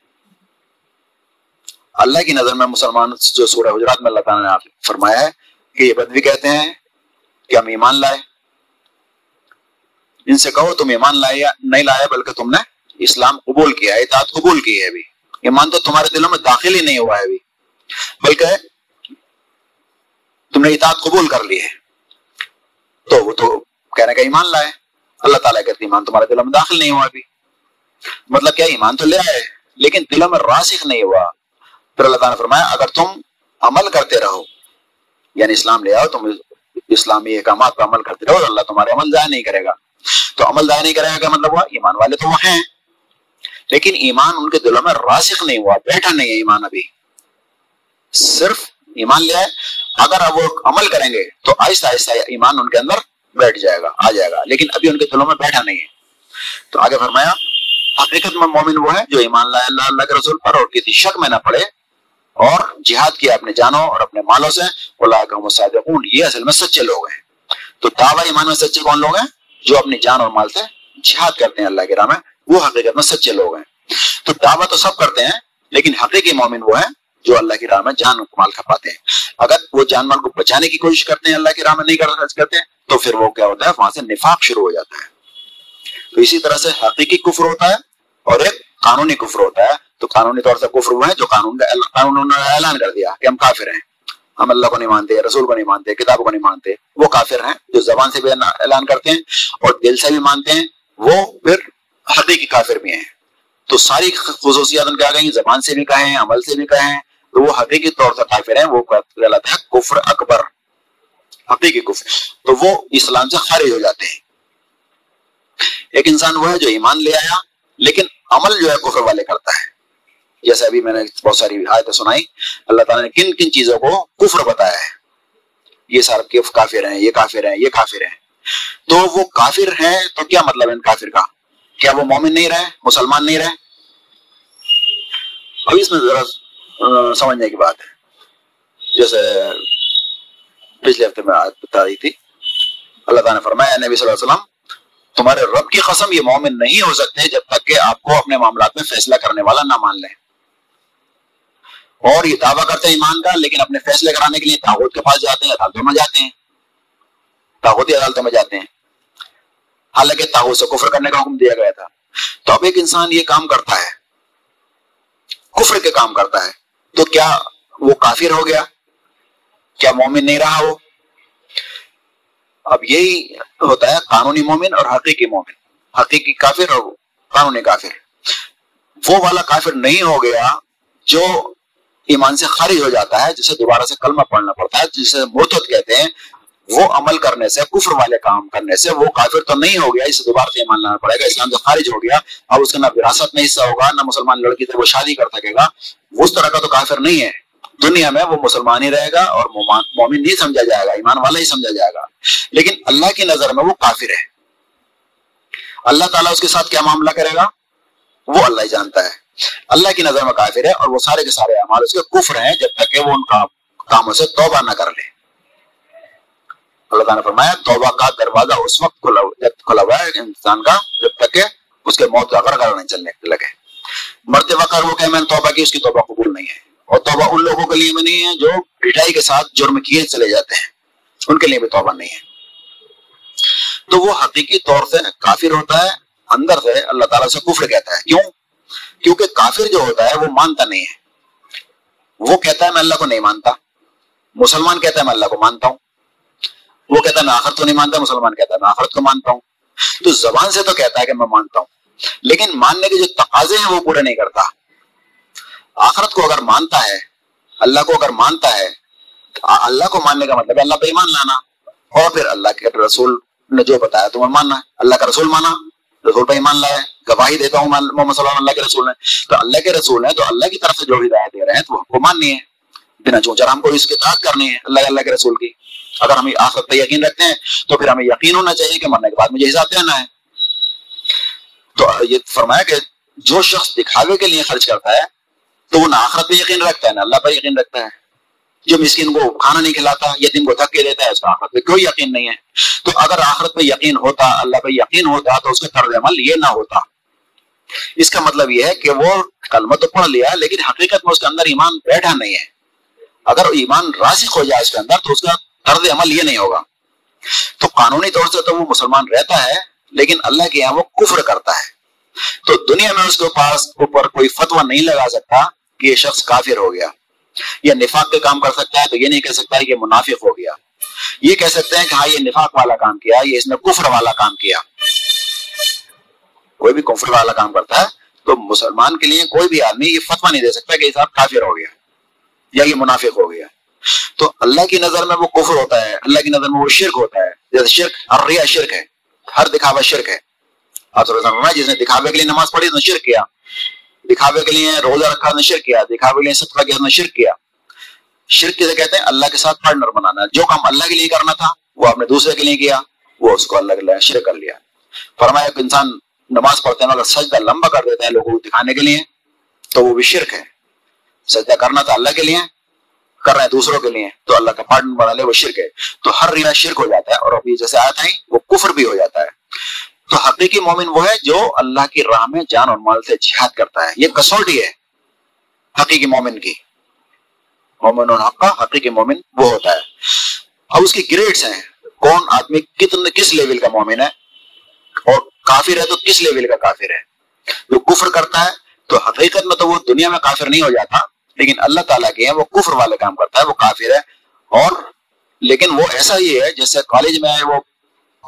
اللہ کی نظر میں مسلمان جو سورہ حجرات میں اللہ تعالیٰ نے فرمایا ہے کہ یہ بدوی کہتے ہیں کہ ہم ایمان لائے ان سے کہو تم ایمان لائے یا نہیں لائے بلکہ تم نے اسلام قبول کیا اطاعت قبول کی ہے ابھی۔ ایمان تو تمہارے دلوں میں داخل ہی نہیں ہوا ہے ابھی۔ بلکہ تم نے اطاعت قبول کر لی ہے۔ تو وہ تو کہنے کا ایمان لائے۔ اللہ تعالیٰ کہتے ایمان تمہارے دلوں میں داخل نہیں ہوا ابھی۔ مطلب کیا ایمان تو لے آئے، لیکن دلوں میں راسخ نہیں ہوا۔ پھر اللہ تعالیٰ نے فرمایا، اگر تم عمل کرتے رہو یعنی اسلام لے آؤ، تم اسلامی احکامات پر عمل کرتے رہو، اللہ تمہارے عمل ضائع نہیں کرے گا۔ تو عمل ضائع نہیں کرے گا مطلب ہوا ایمان والے تو وہ ہیں۔ لیکن ایمان ان کے دلوں میں راسخ نہیں ہوا، بیٹھا نہیں ہے ایمان ابھی۔ صرف ایمان لے آئے اگر اب وہ عمل کریں گے تو آہستہ آہستہ ایمان ان کے اندر بیٹھ جائے گا، آ جائے گا۔ لیکن ابھی ان کے دلوں میں بیٹھا نہیں ہے۔ تو آگے فرمایا، حقیقت میں مومن وہ ہے جو ایمان لائے اللہ اللہ کے رسول پر اور کسی شک میں نہ پڑے۔ اور جہاد کیا اپنے جانوں اور اپنے مالوں سے۔ اللہ یہ اصل میں سچے لوگ ہیں۔ تو دعوی ایمان میں سچے کون لوگ ہیں؟ جو اپنی جان اور مال سے جہاد کرتے ہیں اللہ کے راہ میں، وہ حقیقت میں سچے لوگ ہیں۔ تو دعویٰ تو سب کرتے ہیں، لیکن حقیقی مومن وہ ہیں جو اللہ کی راہ میں جان مال کھپاتے ہیں۔ اگر وہ جان مال کو بچانے کی کوشش کرتے ہیں، اللہ کی راہ میں نہیں کرتے تو پھر وہ کیا ہوتا ہے، وہاں سے نفاق شروع ہو جاتا ہے۔ تو اسی طرح سے حقیقی کفر ہوتا ہے اور ایک قانونی کفر ہوتا ہے۔ تو قانونی طور سے کفر وہ ہے جو قانون قانون نے اعلان کر دیا کہ ہم کافر ہیں۔ ہم اللہ کو نہیں مانتے، رسول کو نہیں مانتے، کتاب کو نہیں مانتے۔ وہ کافر ہیں جو زبان سے بھی اعلان کرتے ہیں اور دل سے بھی مانتے ہیں، وہ پھر حقیقی کافر بھی ہیں۔ تو ساری خصوصیات ان کے آ گئی زبان سے بھی کہیں، عمل سے بھی کہیں۔ تو وہ حقیقی طور سے کافر ہیں، وہ غلط ہے، کفر اکبر۔ حقیقی کفر۔ تو وہ اسلام سے خارج ہو جاتے ہیں۔ ایک انسان وہ ہے جو ایمان لے آیا، لیکن عمل جو ہے کفر والے کرتا ہے۔ جیسے ابھی میں نے بہت ساری آیتیں سنائی، اللہ تعالیٰ نے کن کن چیزوں کو کفر بتایا ہے؟ یہ سارے کافر ہیں، یہ کافر ہیں، یہ کافر ہیں۔ تو وہ کافر ہیں تو کیا مطلب ہے ان کافر کا؟ کیا وہ مومن نہیں رہے، مسلمان نہیں رہے؟ ابھی اس میں ذرا سمجھنے کی بات ہے۔ جیسے پچھلے ہفتے میں بتا رہی تھی، اللہ تعالیٰ نے فرمایا نبی صلی اللہ علیہ وسلم، تمہارے رب کی قسم یہ مومن نہیں ہو سکتے جب تک کہ آپ کو اپنے معاملات میں فیصلہ کرنے والا نہ مان لیں۔ اور یہ دعویٰ کرتے ہیں ایمان کا، لیکن اپنے فیصلے کرانے کے لیے تاغت کے پاس جاتے ہیں، عدالتوں میں جاتے ہیں۔ تاغوتی عدالتوں میں جاتے ہیں۔ حالانکہ تاغت سے کفر کرنے کا حکم دیا گیا تھا۔ تو اب ایک انسان یہ کام کرتا ہے، کفر کے کام کرتا ہے۔ تو کیا وہ کافر ہو گیا؟ کیا مومن نہیں رہا وہ؟ اب یہی ہوتا ہے قانونی مومن اور حقیقی مومن۔ حقیقی کافر اور قانونی کافر۔ وہ والا کافر نہیں ہو گیا جو ایمان سے خارج ہو جاتا ہے، جسے دوبارہ سے کلمہ پڑھنا پڑتا ہے، جسے مرتد کہتے ہیں، وہ عمل کرنے سے، کفر والے کام کرنے سے، وہ کافر تو نہیں ہو گیا، اسے دوبارہ سے ایمان لانا پڑے گا، اسلام سے خارج ہو گیا، اب اس کا نہ وراثت میں حصہ ہوگا، نہ مسلمان لڑکی سے وہ شادی کر سکے گا۔ اس طرح کا تو کافر نہیں ہے۔ دنیا میں وہ مسلمان ہی رہے گا اور مومن نہیں سمجھا جائے گا، ایمان والا ہی سمجھا جائے گا۔ لیکن اللہ کی نظر میں وہ کافر ہے۔ اللہ تعالیٰ اس کے ساتھ کیا معاملہ کرے گا؟ وہ اللہ ہی جانتا ہے۔ اللہ کی نظر میں کافر ہے اور وہ سارے کے سارے اعمال اس کے کفر ہیں جب تک کہ وہ ان کا کاموں سے توبہ نہ کر لے۔ اللہ تعالیٰ نے فرمایا، توبہ کا دروازہ اس وقت کھلا ہوا ہے انسان کا، جب تک کہ اس کے موت کا گھر نہیں چلنے لگے۔ مرتے وقت وہ کہ میں نے توبہ کی، اس کی توبہ قبول نہیں ہے۔ اور توبہ ان لوگوں کے لیے بھی نہیں ہے جو ڈٹائی کے ساتھ جرم کیے چلے جاتے ہیں۔ ان کے لیے بھی توبہ نہیں ہے۔ تو وہ حقیقی طور سے کافر ہوتا ہے، اندر سے اللہ تعالیٰ سے کفر کہتا ہے۔ کیوں؟ کیونکہ کافر جو ہوتا ہے وہ مانتا نہیں ہے۔ وہ کہتا ہے میں اللہ کو نہیں مانتا۔ مسلمان کہتا ہے میں اللہ کو مانتا ہوں۔ وہ کہتا ہے میں آخرت کو نہیں مانتا، مسلمان کہتا ہے میں آخرت کو مانتا ہوں۔ تو زبان سے تو کہتا ہے کہ میں مانتا ہوں، لیکن ماننے کے جو تقاضے ہیں وہ پورے نہیں کرتا۔ آخرت کو اگر مانتا ہے، اللہ کو اگر مانتا ہے اللہ کو ماننے کا مطلب اللہ پہ ایمان لانا۔ اور پھر اللہ کے رسول نے جو بتایا تمہیں ماننا ہے، اللہ کا رسول مانا۔ رسول پہ ایمان لائے، گواہی دیتا ہوں محمد صلی اللہ اللہ کے رسول نے تو اللہ کے رسول ہیں، تو اللہ کی طرف سے جو ہدایت دے رہے ہیں، تو ہم کو ماننی ہے۔ بنا چونچر ہم کو اس کی تعداد کرنی ہے اللہ اللہ کے رسول کی۔ اگر ہم آخرت پہ یقین رکھتے ہیں، تو پھر ہمیں یقین ہونا چاہیے کہ مرنے کے بعد مجھے حساب دینا ہے۔ تو یہ فرمایا کہ جو شخص دکھاوے کے لیے خرچ کرتا ہے، تو وہ نہ آخرت پہ یقین رکھتا ہے، نہ اللہ پہ یقین رکھتا ہے۔ جو مسکین کو کھانا نہیں کھلاتا یتیم کو تھک کے دیتا ہے، اس کا آخرت پہ کوئی یقین نہیں ہے۔ تو اگر آخرت پہ یقین ہوتا، اللہ پہ یقین ہوتا، تو اس کا طرز عمل یہ نہ ہوتا۔ اس کا مطلب یہ ہے کہ وہ کلمہ تو پڑھ لیا، لیکن حقیقت میں اس کے اندر ایمان بیٹھا نہیں ہے۔ اگر ایمان راسک ہو جائے اس کے اندر، تو اس کا طرز عمل یہ نہیں ہوگا۔ تو قانونی طور سے تو وہ مسلمان رہتا ہے، لیکن اللہ کے یہاں وہ کفر کرتا ہے۔ تو دنیا میں اس کے پاس اوپر کوئی فتوا نہیں لگا سکتا کہ یہ شخص کافر ہو گیا۔ یا نفاق کے کام کر سکتا ہے تو یہ نہیں کہہ سکتا ہے کہ منافق ہو گیا۔ یہ کہہ سکتے ہیں کہ ہاں یہ نفاق والا کام کیا، یہ اس نے کفر والا کام کیا۔ کوئی بھی کفر والا کام کرتا ہے تو مسلمان کے لیے کوئی بھی آدمی یہ فتوا نہیں دے سکتا کہ یہ صاحب کافر ہو گیا یا یہ منافق ہو گیا۔ تو اللہ کی نظر میں وہ کفر ہوتا ہے، اللہ کی نظر میں وہ شرک ہوتا ہے۔ جیسے شرک ہر ریا شرک ہے، ہر دکھاوا شرک ہے۔ جس نے دکھاوے کے لیے نماز پڑھی، اس نے شرک کیا۔ دکھاوے کے لیے روزہ رکھا نے شرک کیا، دکھاوے کے لیے صدقہ کیا نے شرک کیا۔ شرک کسے کہتے ہیں؟ اللہ کے ساتھ پارٹنر بنانا۔ جو کام اللہ کے لیے کرنا تھا، وہ آپ نے دوسرے کے لیے کیا، وہ اس کو اللہ کے لیے شرک کر لیا۔ فرمایا کہ انسان نماز پڑھتے ہیں اگر سجدہ لمبا کر دیتے ہیں لوگوں کو دکھانے کے لیے، تو وہ بھی شرک ہے۔ سجدہ کرنا تھا اللہ کے لیے، کر رہے ہیں دوسروں کے لیے، تو اللہ کا پارٹنر بنا لے، وہ شرک ہے۔ تو ہر رینا شرک ہو جاتا ہے، اور ابھی جیسے آیا تھا وہ کفر بھی ہو جاتا ہے۔ تو حقیقی مومن وہ ہے جو اللہ کی راہ میں جان اور مال سے جہاد کرتا ہے۔ یہ کسوٹی ہے حقیقی مومن کی۔ مومن اور حق کا حقیقی مومن وہ ہوتا ہے۔ اب اس کی گریڈس ہیں۔ کون آدمی کتنے کس لیول کا مومن ہے اور کافر ہے تو کس لیول کا کافر ہے؟ جو کفر کرتا ہے تو حقیقت میں تو وہ دنیا میں کافر نہیں ہو جاتا، لیکن اللہ تعالیٰ کے ہیں، وہ کفر والے کام کرتا ہے، وہ کافر ہے۔ اور لیکن وہ ایسا ہی ہے جیسے کالج میں وہ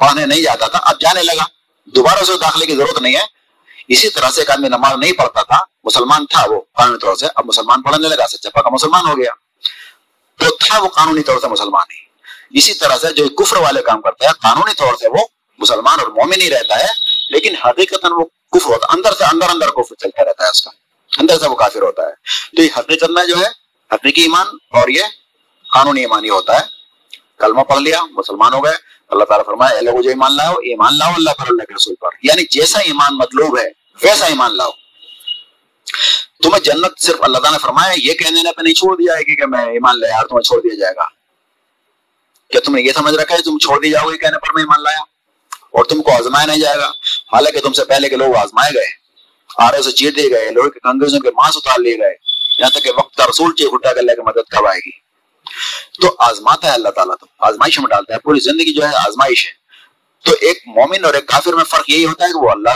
پڑھنے نہیں جاتا تھا، اب جانے لگا۔ دوبارہ سے داخلے کی ضرورت نہیں ہے۔ اسی طرح سے ایک آدمی نماز نہیں پڑھتا تھا، مسلمان تھا وہ قانونی طور سے۔ اب مسلمان پڑھنے لگا، سچا پکا مسلمان ہو گیا۔ تو تھا وہ قانونی طور سے مسلمان ہی۔ اسی طرح سے جو کفر والے کام کرتے ہیں قانونی طور سے وہ مسلمان اور مومن ہی رہتا ہے۔ لیکن حقیقت وہ کفر ہوتا ہے، اندر سے اندر اندر کفر چلتا رہتا ہے اس کا۔ اندر سے وہ کافر ہوتا ہے۔ تو یہ حقیقت میں جو ہے، حقیقی ایمان اور یہ قانونی ایمان ہی ہوتا ہے۔ کلمہ پڑھ لیا، مسلمان ہو گئے، اللہ تعالیٰ فرمایا، اے لوگوں جو ایمان لاؤ ایمان لاؤ اللہ پر، اللہ کے رسول پر۔ یعنی جیسا ایمان مطلوب ہے، ویسا ایمان لاؤ۔ تمہیں جنت صرف اللہ تعالیٰ نے فرمایا، یہ کہنے نے پہ نہیں چھوڑ دیا ہے کہ میں ایمان لیا تمہیں چھوڑ دیا جائے گا۔ کیا تم نے یہ سمجھ رکھا ہے، تم چھوڑ دی جاؤ گے کہنے پر میں ایمان لایا؟ اور تم کو آزمایا نہیں جائے گا۔ حالانکہ تم سے پہلے کے لوگ آزمائے گئے، آرے سے چیٹ دیے گئے لوگ کے کنگریزوں کے ماس اتار لیے گئے۔ یہاں تک کہ وقت رسول چیخ اٹھا کر لے کے مدد کب آئے گی۔ تو آزماتا ہے اللہ تعالیٰ تو، آزمائش میں ڈالتا ہے، پوری زندگی جو ہے آزمائش ہے۔ تو ایک مومن اور ایک کافر میں فرق یہی ہوتا ہے کہ وہ اللہ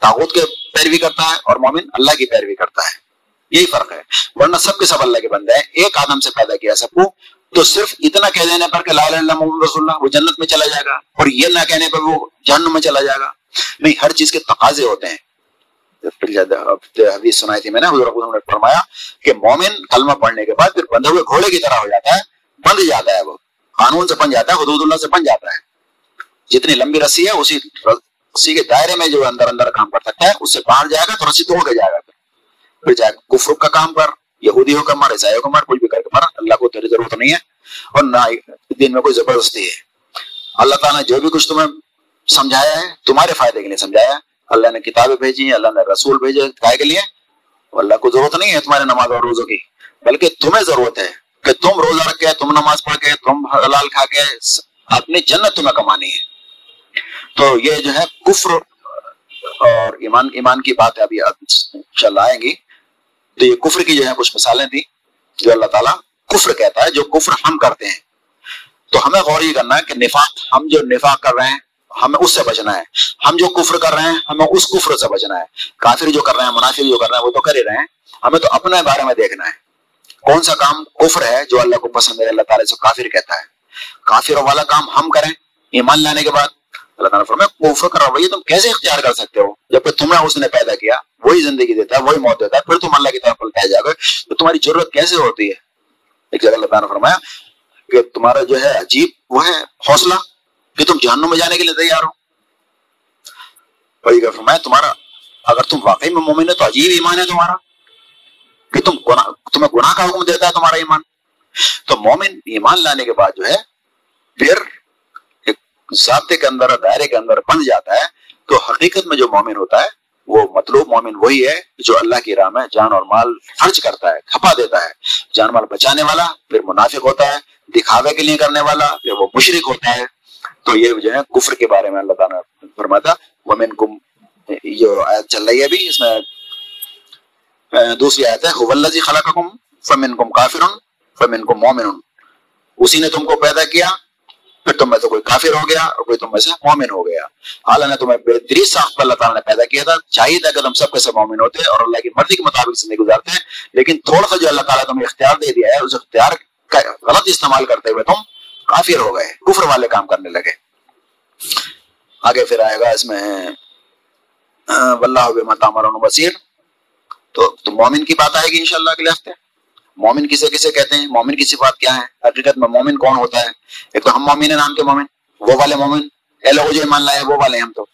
تاغت کے پیروی کرتا ہے اور مومن اللہ کی پیروی کرتا ہے۔ یہی فرق ہے۔ ورنہ سب کے سب اللہ کے بندے ہیں۔ ایک آدم سے پیدا کیا سب کو، تو صرف اتنا کہہ دینے پر کہ لا اللہ محمد رسول اللہ، وہ جنت میں چلا جائے گا۔ اور یہ نہ کہنے پر وہ جہنم میں چلا جائے گا۔ نہیں، ہر چیز کے تقاضے ہوتے ہیں۔ پھر حدیث سنائی تھی میں نے، حضور نے فرمایا کہ مومن کلمہ پڑھنے کے بعد پھر بندھے ہوئے گھوڑے کی طرح ہو جاتا ہے بند جاتا ہے وہ۔ قانون سے بن جاتا ہے، حدود اللہ سے بن جاتا ہے۔ جتنی لمبی رسی ہے، اسی رسی کے دائرے میں جو اندر اندر کام کر سکتا ہے، اس سے باہر جائے گا تو رسی توڑ کے جائے گا۔ پھر پھر جائے گا کفر کا کام کر یہودی ہو مر عیسائی ہو کر مر کچھ بھی کر کے مر، اللہ کو تیری ضرورت نہیں ہے اور نہ دین میں کوئی زبردستی ہے۔ اللہ تعالیٰ نے جو بھی کچھ تمہیں سمجھایا ہے، تمہارے فائدے کے لیے سمجھایا اللہ نے کتابیں بھیجی ہیں، اللہ نے رسول بھیجے گائے کے لیے۔ اللہ کو ضرورت نہیں ہے تمہارے نماز اور روزوں کی، بلکہ تمہیں ضرورت ہے کہ تم روزہ رکھ کے تم نماز پڑھ کے تم حلال کھا کے اپنی جنت تمہیں کمانی ہے۔ تو یہ جو ہے کفر اور ایمان ایمان کی بات ہے، ابھی چل آئیں گی۔ تو یہ کفر کی جو ہے کچھ مثالیں تھیں جو اللہ تعالیٰ کفر کہتا ہے، جو کفر ہم کرتے ہیں۔ تو ہمیں غور یہ کرنا ہے کہ نفاق، ہم جو نفاق کر رہے ہیں ہمیں اس سے بچنا ہے۔ ہم جو کفر کر رہے ہیں، ہمیں اس کفر سے بچنا ہے۔ کافر جو کر رہے ہیں، منافر جو کر رہے ہیں، وہ تو کر ہی رہے ہیں۔ ہمیں تو اپنے بارے میں دیکھنا ہے۔ کون سا کام کفر ہے جو اللہ کو پسند ہے؟ اللہ تعالیٰ سے کافر کہتا ہے۔ کافر والا کام ہم کریں۔ ایمان لانے کے بعد اللہ تعالیٰ فرمائے کفر کر رہا تم کیسے اختیار کر سکتے ہو؟ جبکہ تمہیں اس نے پیدا کیا، وہی زندگی دیتا ہے، وہی موت دیتا ہے، پھر تم اللہ کی طرف پلٹائے جا گئے تو تمہاری ضرورت کیسے ہوتی ہے؟ ایک جگہ اللہ تعالیٰ نے فرمایا کہ تمہارا جو ہے عجیب وہ ہے، حوصلہ۔ کہ تم جہنم میں جانے کے لیے تیار ہو۔ فرمایا، تمہارا، اگر تم واقعی میں مومن ہے تو عجیب ایمان ہے تمہارا۔ کہ تم تمہیں گناہ کا حکم دیتا ہے تمہارا ایمان۔ تو مومن ایمان لانے کے بعد جو ہے، پھر ایک ضابطے کے اندر، دائرے کے اندر بن جاتا ہے تو حقیقت میں جو مومن ہوتا ہے، وہ مطلوب مومن وہی ہے جو اللہ کی راہ میں جان اور مال خرچ کرتا ہے، کھپا دیتا ہے۔ جان مال بچانے والا، پھر منافق ہوتا ہے، دکھاوے کے لیے کرنے والا، پھر وہ مشرق ہوتا ہے۔ تو یہ جو ہے کفر کے بارے میں اللہ تعالیٰ نے فرماتا ومن کم جو آیت چل رہی ہے ابھی، اس میں دوسری آیت ہے والذی خلقکم فمنکم کافر فمنکم مومن اسی نے تم کو پیدا کیا، پھر تم میں سے کوئی کافر ہو گیا، اور کوئی تم میں سے مومن ہو گیا۔ حالانکہ نے تمہیں بہترین ساخت پر اللہ تعالیٰ نے پیدا کیا تھا، چاہیے تھا کہ تم سب کے سب مومن ہوتے اور اللہ کی مرضی کے مطابق زندگی گزارتے، لیکن تھوڑا سا جو اللہ تعالیٰ تمہیں اختیار دے دیا ہے، اس اختیار کا غلط استعمال کرتے ہوئے تم کافر ہو گئے کفر والے کام کرنے لگے۔ آگے پھر آئے گا اس میں واللہ تامر بصیر۔ تو, تو مومن کی بات آئے گی انشاءاللہ اگلے ہفتے۔ مومن کسے کسے کہتے ہیں مومن کی صفات کیا ہے حقیقت میں مومن کون ہوتا ہے؟ ایک تو ہم مومن ہیں نام کے مومن وہ والے مومن۔ اے لوگ جو ایمان لائے وہ والے ہم تو۔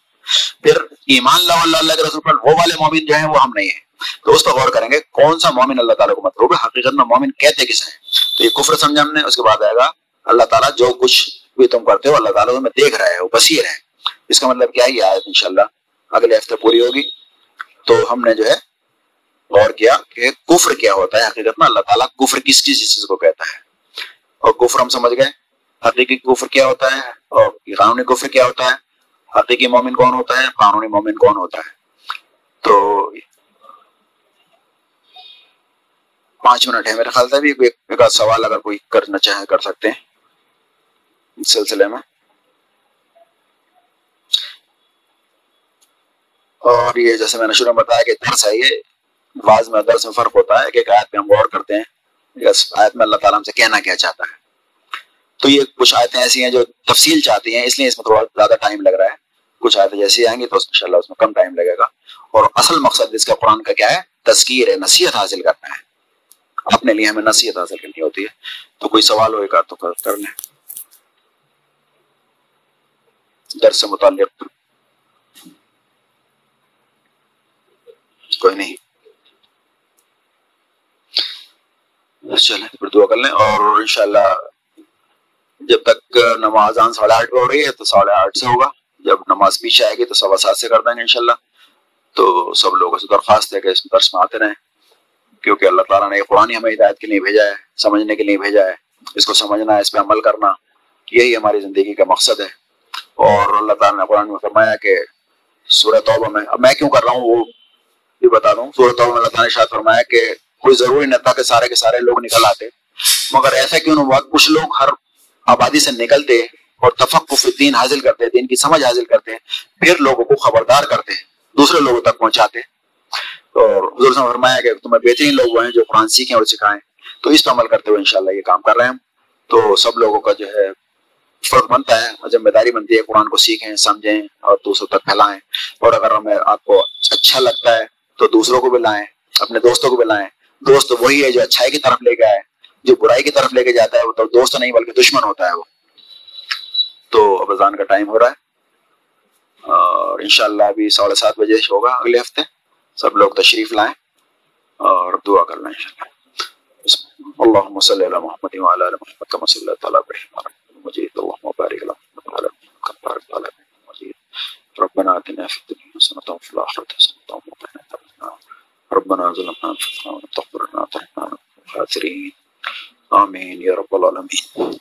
پھر ایمان لا اللہ اللہ کے رسول پر وہ والے مومن جو ہیں وہ ہم نہیں ہیں۔ تو اس پر غور کریں گے کون سا مومن اللہ تعالیٰ کو مطلوب ہے؟ حقیقت میں مومن کہتے کسے ہیں؟ تو یہ کفر سمجھا ہم نے اس کے بعد آئے گا اللہ تعالیٰ جو کچھ بھی تم کرتے ہو، اللہ تعالیٰ تمہیں دیکھ رہا ہے، وہ بصیر ہے۔ اس کا مطلب کیا ہے؟ یہ آیت انشاءاللہ اگلے ہفتے پوری ہوگی۔ تو ہم نے جو ہے غور کیا کہ کفر کیا ہوتا ہے حقیقت میں؟ اللہ تعالیٰ کفر کس کس چیز کو کہتا ہے۔ اور کفر ہم سمجھ گئے۔ حقیقی کفر کیا ہوتا ہے؟ اور قانونی کفر کیا ہوتا ہے؟ حقیقی مومن کون ہوتا ہے؟ قانونی مومن کون ہوتا ہے؟ تو پانچ منٹ ہے میرے خیال سے بھی ایک سوال اگر کوئی کرنا چاہے، کر سکتے ہیں۔ سلسلے میں۔ اور یہ جیسے میں نے شروع میں بتایا کہ درس ہے یہ بعض میں درس میں فرق ہوتا ہے کہ ایک آیت پہ ہم غور کرتے ہیں آیت میں اللہ تعالیٰ ہم سے کہنا کیا چاہتا ہے۔ تو یہ کچھ آیتیں ایسی ہیں جو تفصیل چاہتی ہیں، اس لیے اس میں تھوڑا زیادہ ٹائم لگ رہا ہے۔ کچھ آیتیں جیسی آئیں گی تو ان شاء اللہ اس میں کم ٹائم لگے گا۔ اور اصل مقصد اس کا قرآن کا کیا ہے؟ تذکیر ہے، نصیحت حاصل کرنا ہے۔ اپنے لیے ہمیں نصیحت حاصل کرنی ہوتی ہے۔ تو کوئی سوال ہوئے گا تو کر لیں۔ درس سے متعلق۔ کوئی نہیں۔ چلیں، پھر دعا کر لیں اور انشاءاللہ جب تک نماز آن ساڑھے آٹھ پہ ہو رہی ہے تو ساڑھے آٹھ سے ہوگا۔ جب نماز پیچھے آئے گی تو سوا سات سے کر دیں گے انشاءاللہ۔ تو سب لوگوں سے درخواست ہے کہ اس درس میں آتے رہیں۔ کیونکہ اللہ تعالیٰ نے قرآن ہمیں ہدایت کے لیے بھیجا ہے، سمجھنے کے لیے بھیجا ہے۔ اس کو سمجھنا ہے اس پہ عمل کرنا، یہی ہماری زندگی کا مقصد ہے۔ اور اللہ تعالیٰ نے قرآن میں فرمایا کہ سورہ توبہ میں اب میں کیوں کر رہا ہوں وہ بھی بتا دوں۔ سورہ توبہ میں اللہ تعالیٰ نے شاید فرمایا کہ کوئی ضروری نہ تھا کہ سارے کے سارے لوگ نکل آتے، مگر ایسا کیوں نہ ہوا کچھ لوگ ہر آبادی سے نکلتے اور تفقف دین حاصل کرتے، دین کی سمجھ حاصل کرتے، پھر لوگوں کو خبردار کرتے، دوسرے لوگوں تک پہنچاتے۔ اور حضور سے فرمایا کہ تمہیں بہترین لوگ وہ ہیں جو قرآن سیکھیں اور سکھائیں۔ تو اس پہ عمل کرتے ہوئے انشاءاللہ یہ کام کر رہے ہیں۔ تو سب لوگوں کا جو ہے فرق بنتا ہے ذمہ داری بنتی ہے، قرآن کو سیکھیں، سمجھیں، اور دوسروں تک پھیلائیں۔ اور اگر ہمیں آپ کو اچھا لگتا ہے، تو دوسروں کو بھی لائیں، اپنے دوستوں کو بھی لائیں۔ دوست وہی ہے جو اچھائی کی طرف لے کے آئے، جو برائی کی طرف لے کے جاتا ہے، وہ تو دوست نہیں، بلکہ دشمن ہوتا ہے وہ۔ تو اب اذان کا ٹائم ہو رہا ہے، اور انشاءاللہ ابھی ساڑھے سات بجے ہوگا اگلے ہفتے۔ سب لوگ تشریف لائیں، اور دعا کر لیں انشاءاللہ۔ اللهم صل على محمد وعلى محمد كما صليت على ابراهيم مجيد اللهم بارك على محمد وعلى ال محمد كما باركت مجيد ربنا اتنا في الدنيا حسنة وفي الآخرة حسنة وقنا عذاب النار. ربنا ظلمنا أنفسنا ولم تغفر لنا ترحمنا الخاسرين آمين يا رب العالمين